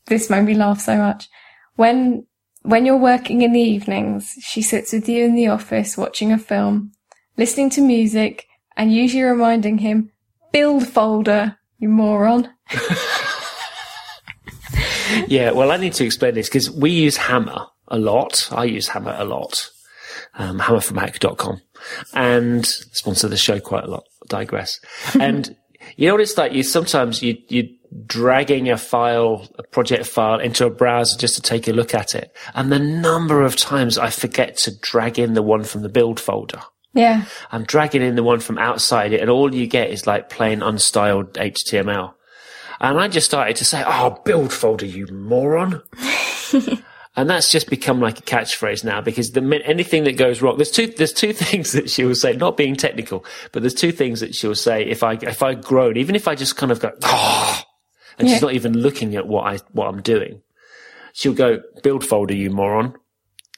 this made me laugh so much. When, when you're working in the evenings, she sits with you in the office watching a film, listening to music and usually reminding him, build folder, you moron. yeah, well, I need to explain this because we use Hammer a lot. I use Hammer a lot. Um, hammerformac.com and sponsor the show quite a lot. Digress. and you know what it's like? You sometimes you, you dragging a file, a project file into a browser just to take a look at it. And the number of times I forget to drag in the one from the build folder. Yeah. I'm dragging in the one from outside it and all you get is like plain unstyled HTML. And I just started to say, oh, build folder, you moron. and that's just become like a catchphrase now because the anything that goes wrong, there's two, there's two things that she will say, not being technical, but there's two things that she'll say if I, if I groan, even if I just kind of go, oh, and yeah. she's not even looking at what I, what I'm doing. She'll go, build folder, you moron,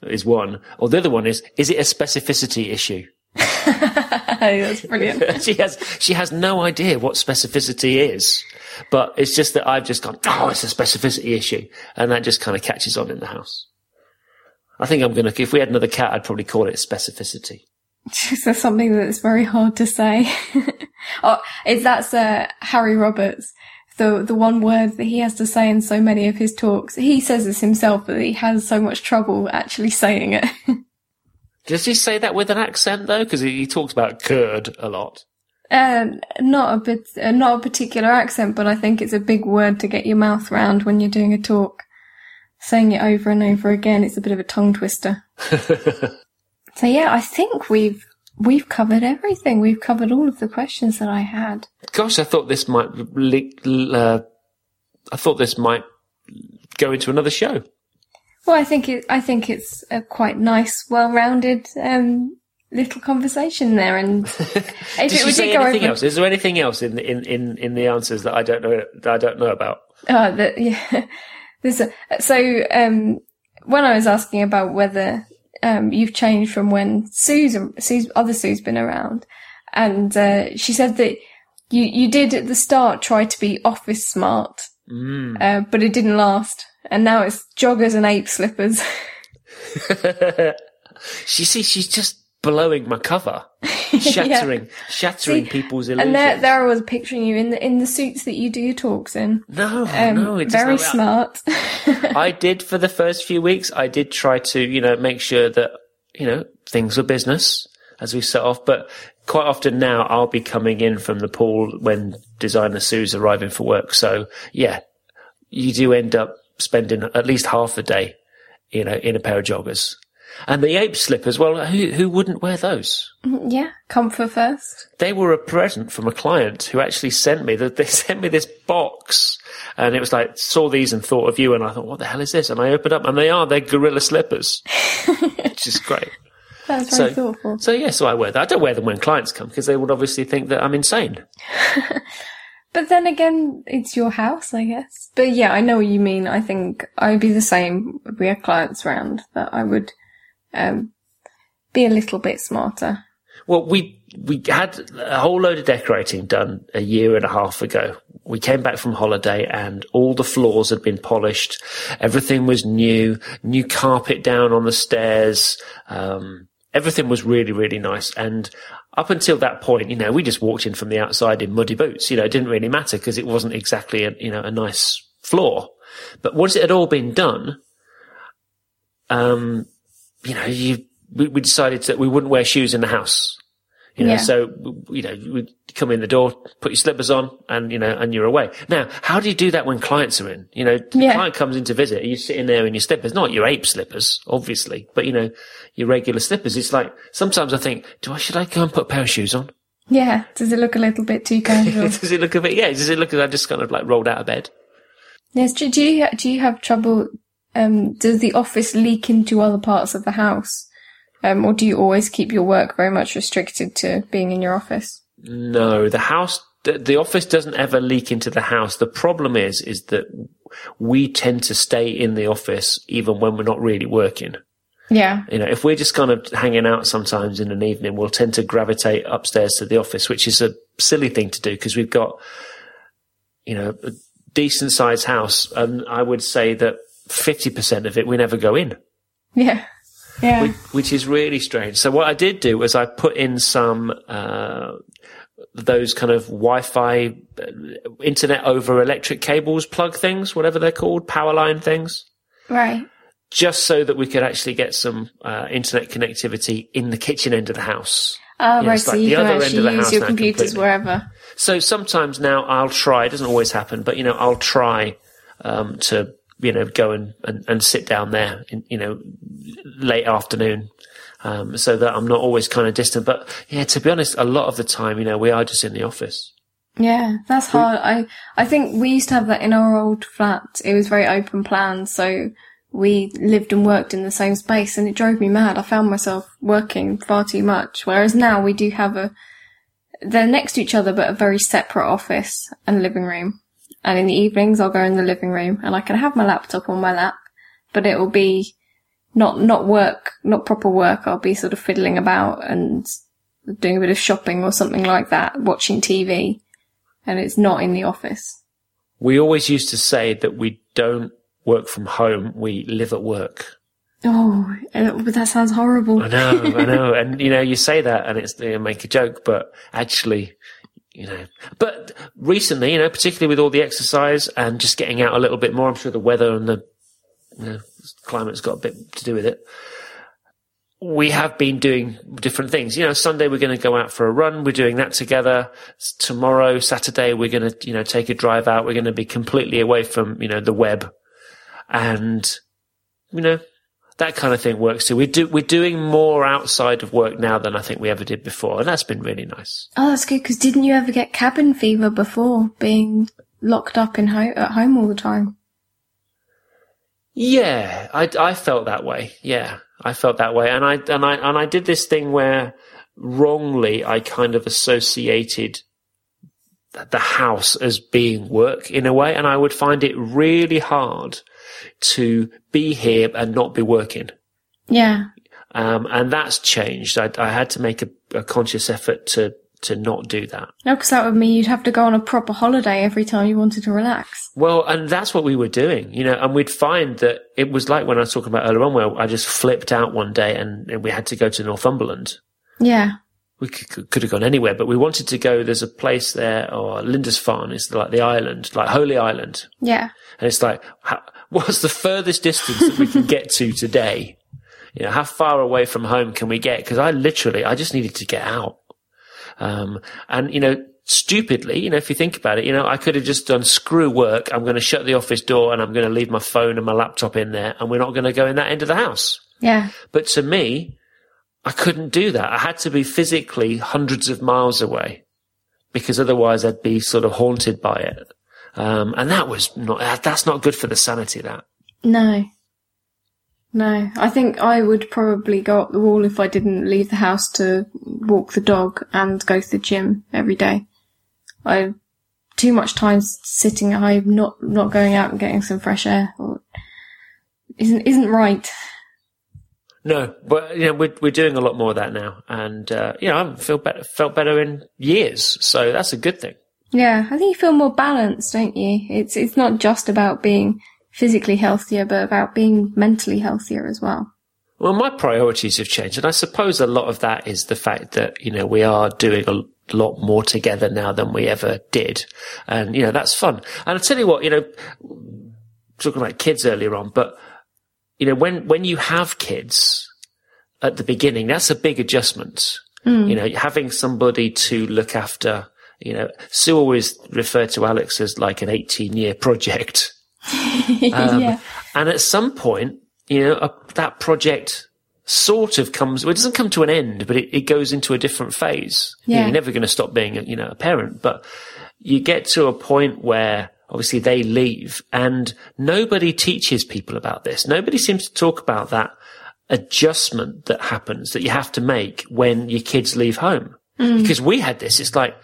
is one. Or the other one is, is it a specificity issue? That's brilliant. she has she has no idea what specificity is, but it's just that I've just gone, oh, it's a specificity issue, and that just kind of catches on in the house. I think I'm gonna. If we had another cat, I'd probably call it specificity. Is there something that's very hard to say? oh, is that's uh, Harry Roberts? The the one word that he has to say in so many of his talks. He says this himself, but he has so much trouble actually saying it. Does he say that with an accent though? Because he, he, talks about curd a lot. Uh, not a bit, uh, not a particular accent, but I think it's a big word to get your mouth round when you're doing a talk. Saying it over and over again, it's a bit of a tongue twister. so yeah, I think we've we've covered everything. We've covered all of the questions that I had. Gosh, I thought this might. Uh, I thought this might go into another show. Well, I think it. I think it's a quite nice, well-rounded um, little conversation there. And if did it, you say anything else? Is there anything else in, in in in the answers that I don't know that I don't know about? Oh, that yeah. There's a, so um, when I was asking about whether um, you've changed from when Sue's Sue's other Sue's been around, and uh, she said that you you did at the start try to be office smart, mm. uh, but it didn't last and now it's joggers and ape slippers. she see, she's just blowing my cover, shattering, yeah. shattering see, people's illusions. And there, there I was picturing you in the in the suits that you do your talks in. No, um, no, it's very smart. I did for the first few weeks. I did try to, you know, make sure that you know things were business as we set off, but quite often now I'll be coming in from the pool when designer Sue's arriving for work. So yeah, you do end up spending at least half a day, you know, in a pair of joggers. And the ape slippers, well, who, who wouldn't wear those? Mm, yeah, comfort first. They were a present from a client who actually sent me that they sent me this box and it was like, saw these and thought of you. And I thought, what the hell is this? And I opened up and they are, they're gorilla slippers, which is great. That's very so, thoughtful. So yeah, so I wear that. I don't wear them when clients come because they would obviously think that I'm insane. But then again, it's your house, I guess. But yeah, I know what you mean. I think I would be the same we had clients around, that I would um, be a little bit smarter. Well, we we had a whole load of decorating done a year and a half ago. We came back from holiday and all the floors had been polished. Everything was new, new carpet down on the stairs. Um, everything was really, really nice. And up until that point, you know, we just walked in from the outside in muddy boots. You know, it didn't really matter because it wasn't exactly a, you know, a nice floor. But once it had all been done, um, you know, you, we, we decided that we wouldn't wear shoes in the house. You know, yeah. so, you know, we come in the door, put your slippers on and, you know, and you're away. Now, how do you do that when clients are in? You know, the yeah. client comes in to visit, you sitting there in your slippers, not your ape slippers, obviously, but you know, your regular slippers. It's like, sometimes I think, do I, should I go and put a pair of shoes on? Yeah. Does it look a little bit too casual? does it look a bit, yeah, does it look as I just kind of like rolled out of bed? Yes. Do, do you, do you have trouble, um, does the office leak into other parts of the house? Um, or do you always keep your work very much restricted to being in your office? No, the house, the, the office doesn't ever leak into the house. The problem is, is that we tend to stay in the office even when we're not really working. Yeah. You know, if we're just kind of hanging out sometimes in an evening, we'll tend to gravitate upstairs to the office, which is a silly thing to do because we've got, you know, a decent sized house. And I would say that 50% of it we never go in. Yeah. Yeah. Which, which is really strange. So what I did do was I put in some, uh, those kind of Wi-Fi, uh, internet over electric cables plug things, whatever they're called, power line things right. just so that we could actually get some uh, internet connectivity in the kitchen end of the house. Oh, right. So like you can other end of actually use your computers completely. wherever. So sometimes now I'll try. It doesn't always happen, but you know I'll try um, to you know go and, and, and sit down there, in, you know, late afternoon. Um, so that I'm not always kind of distant, but yeah, to be honest, a lot of the time, you know, we are just in the office. Yeah, that's hard. I I think we used to have that in our old flat. It was very open plan, so we lived and worked in the same space, and it drove me mad. I found myself working far too much. Whereas now we do have a they're next to each other, but a very separate office and living room. And in the evenings, I'll go in the living room, and I can have my laptop on my lap, but it will be not not work, not proper work. I'll be sort of fiddling about and doing a bit of shopping or something like that, watching TV and it's not in the office. We always used to say that we don't work from home; we live at work. Oh, but that sounds horrible. I know, I know. And, you know, you say that and it's, you make a joke, but actually, you know, but recently, you know, particularly with all the exercise and just getting out a little bit more, I'm sure the weather and the, you know, climate's got a bit to do with it. We have been doing different things. You know, Sunday we're going to go out for a run. We're doing that together. Tomorrow, Saturday, we're going to, you know, take a drive out. We're going to be completely away from, you know, the web and, you know, that kind of thing works too. We do, we're doing more outside of work now than I think we ever did before, and that's been really nice. Oh, that's good, because didn't you ever get cabin fever before being locked up in ho- at home all the time? Yeah, I, I felt that way. Yeah, I felt that way, and I and I and I did this thing where wrongly I kind of associated the house as being work in a way, and I would find it really hard to be here and not be working. Yeah. Um, and that's changed. I, I had to make a, a conscious effort to to not do that. No, because that would mean you'd have to go on a proper holiday every time you wanted to relax. Well, and that's what we were doing, you know, and we'd find that it was like when I was talking about earlier on where I just flipped out one day and, and we had to go to Northumberland. Yeah. We could, could have gone anywhere, but we wanted to go. There's a place there, or Lindisfarne is like the island, like Holy Island. Yeah. And it's like, how, what's the furthest distance that we can get to today? You know, how far away from home can we get? Because I literally, I just needed to get out. Um, and you know, stupidly, you know, if you think about it, you know, I could have just done screw work. I'm going to shut the office door and I'm going to leave my phone and my laptop in there and we're not going to go in that end of the house. Yeah. But to me, I couldn't do that. I had to be physically hundreds of miles away because otherwise I'd be sort of haunted by it. Um, and that was not, that's not good for the sanity, that. No. No. I think I would probably go up the wall if I didn't leave the house to walk the dog and go to the gym every day. I too much time sitting at home, not not going out and getting some fresh air, or, isn't isn't right. No, but you know we're we're doing a lot more of that now, and uh, you know I haven't feel better, felt better in years, so that's a good thing. Yeah, I think you feel more balanced, don't you? It's it's not just about being physically healthier, but about being mentally healthier as well. Well, my priorities have changed, and I suppose a lot of that is the fact that you know we are doing a lot more together now than we ever did, and you know that's fun. And I'll tell you what, you know, talking about kids earlier on, but you know when when you have kids at the beginning, that's a big adjustment. Mm. You know, having somebody to look after. You know, Sue always referred to Alex as like an 18 year project. yeah. Um, and at some point, you know, a, that project sort of comes, well, it doesn't come to an end, but it, it goes into a different phase. You know, Yeah. you're never going to stop being, a, you know, a parent, but you get to a point where obviously they leave and nobody teaches people about this. Nobody seems to talk about that adjustment that happens that you have to make when your kids leave home. Mm. Because we had this, it's like,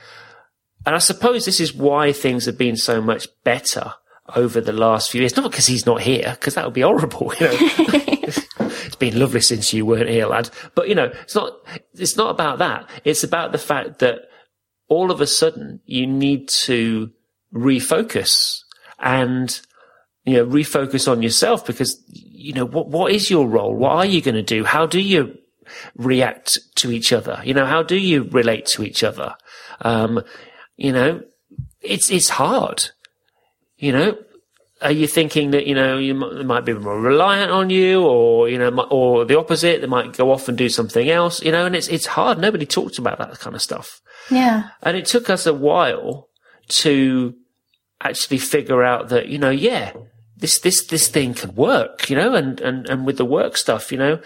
and I suppose this is why things have been so much better over the last few years. Not because he's not here, because that would be horrible. You know, it's been lovely since you weren't here, lad. But you know, it's not, it's not about that. It's about the fact that all of a sudden you need to refocus and, you know, refocus on yourself because, you know, what, what is your role? What are you going to do? How do you react to each other? You know, how do you relate to each other? Um, you know, it's, it's hard. You know, are you thinking that you know you might, they might be more reliant on you, or you know, or the opposite? They might go off and do something else. You know, and it's it's hard. Nobody talks about that kind of stuff. Yeah. And it took us a while to actually figure out that you know, yeah, this this this thing can work. You know, and and and with the work stuff, you know,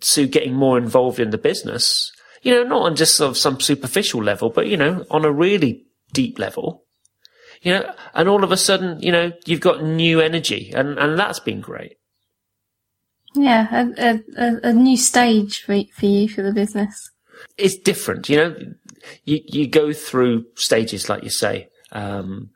to getting more involved in the business. You know, not on just sort of some superficial level, but you know, on a really deep level you know, and all of a sudden, you know, you've got new energy and, and that's been great. Yeah, a, a, a new stage for, for you, for the business. It's different, you know, you, you go through stages, like you say, um,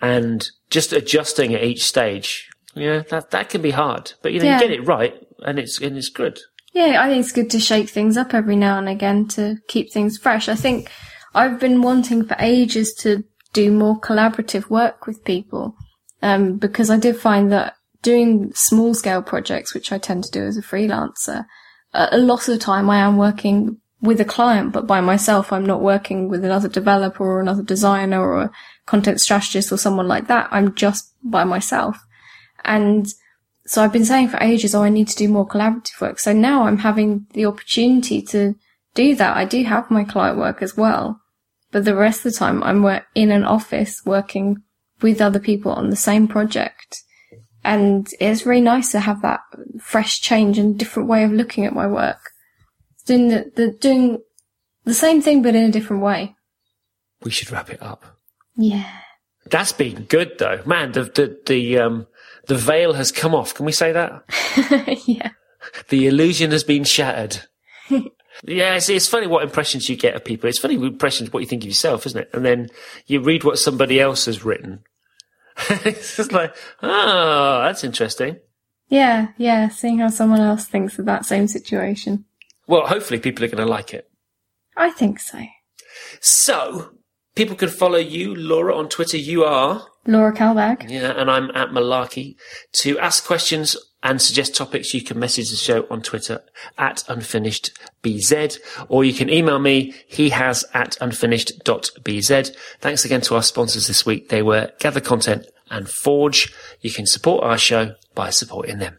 and just adjusting at each stage, you know, that, that can be hard, but you know, Yeah. you get it right and it's, and it's good. Yeah, I think it's good to shake things up every now and again to keep things fresh. I think I've been wanting for ages to do more collaborative work with people, um, because I did find that doing small scale projects, which I tend to do as a freelancer, a lot of the time I am working with a client, but by myself. I'm not working with another developer or another designer or a content strategist or someone like that. I'm just by myself. And so I've been saying for ages, oh, I need to do more collaborative work. So now I'm having the opportunity to do that. I do have my client work as well, but the rest of the time I'm in an office working with other people on the same project. And it's really nice to have that fresh change and different way of looking at my work. Doing the, the doing the same thing but in a different way. We should wrap it up. Yeah. That's been good though. Man, the, the, the, um, the veil has come off. Can we say that? yeah. The illusion has been shattered. yeah, it's, it's funny what impressions you get of people. It's funny what impressions what you think of yourself, isn't it? And then you read what somebody else has written. it's just like, oh, that's interesting. Yeah, yeah, seeing how someone else thinks of that same situation. Well, hopefully people are going to like it. I think so. So, people can follow you, Laura, on Twitter. You are, Laura Kalbag. yeah, and I'm at Malarkey. To ask questions and suggest topics, you can message the show on Twitter at unfinishedbz, or you can email me, he has at unfinished.bz. Thanks again to our sponsors this week. They were Gather Content and Forge. You can support our show by supporting them.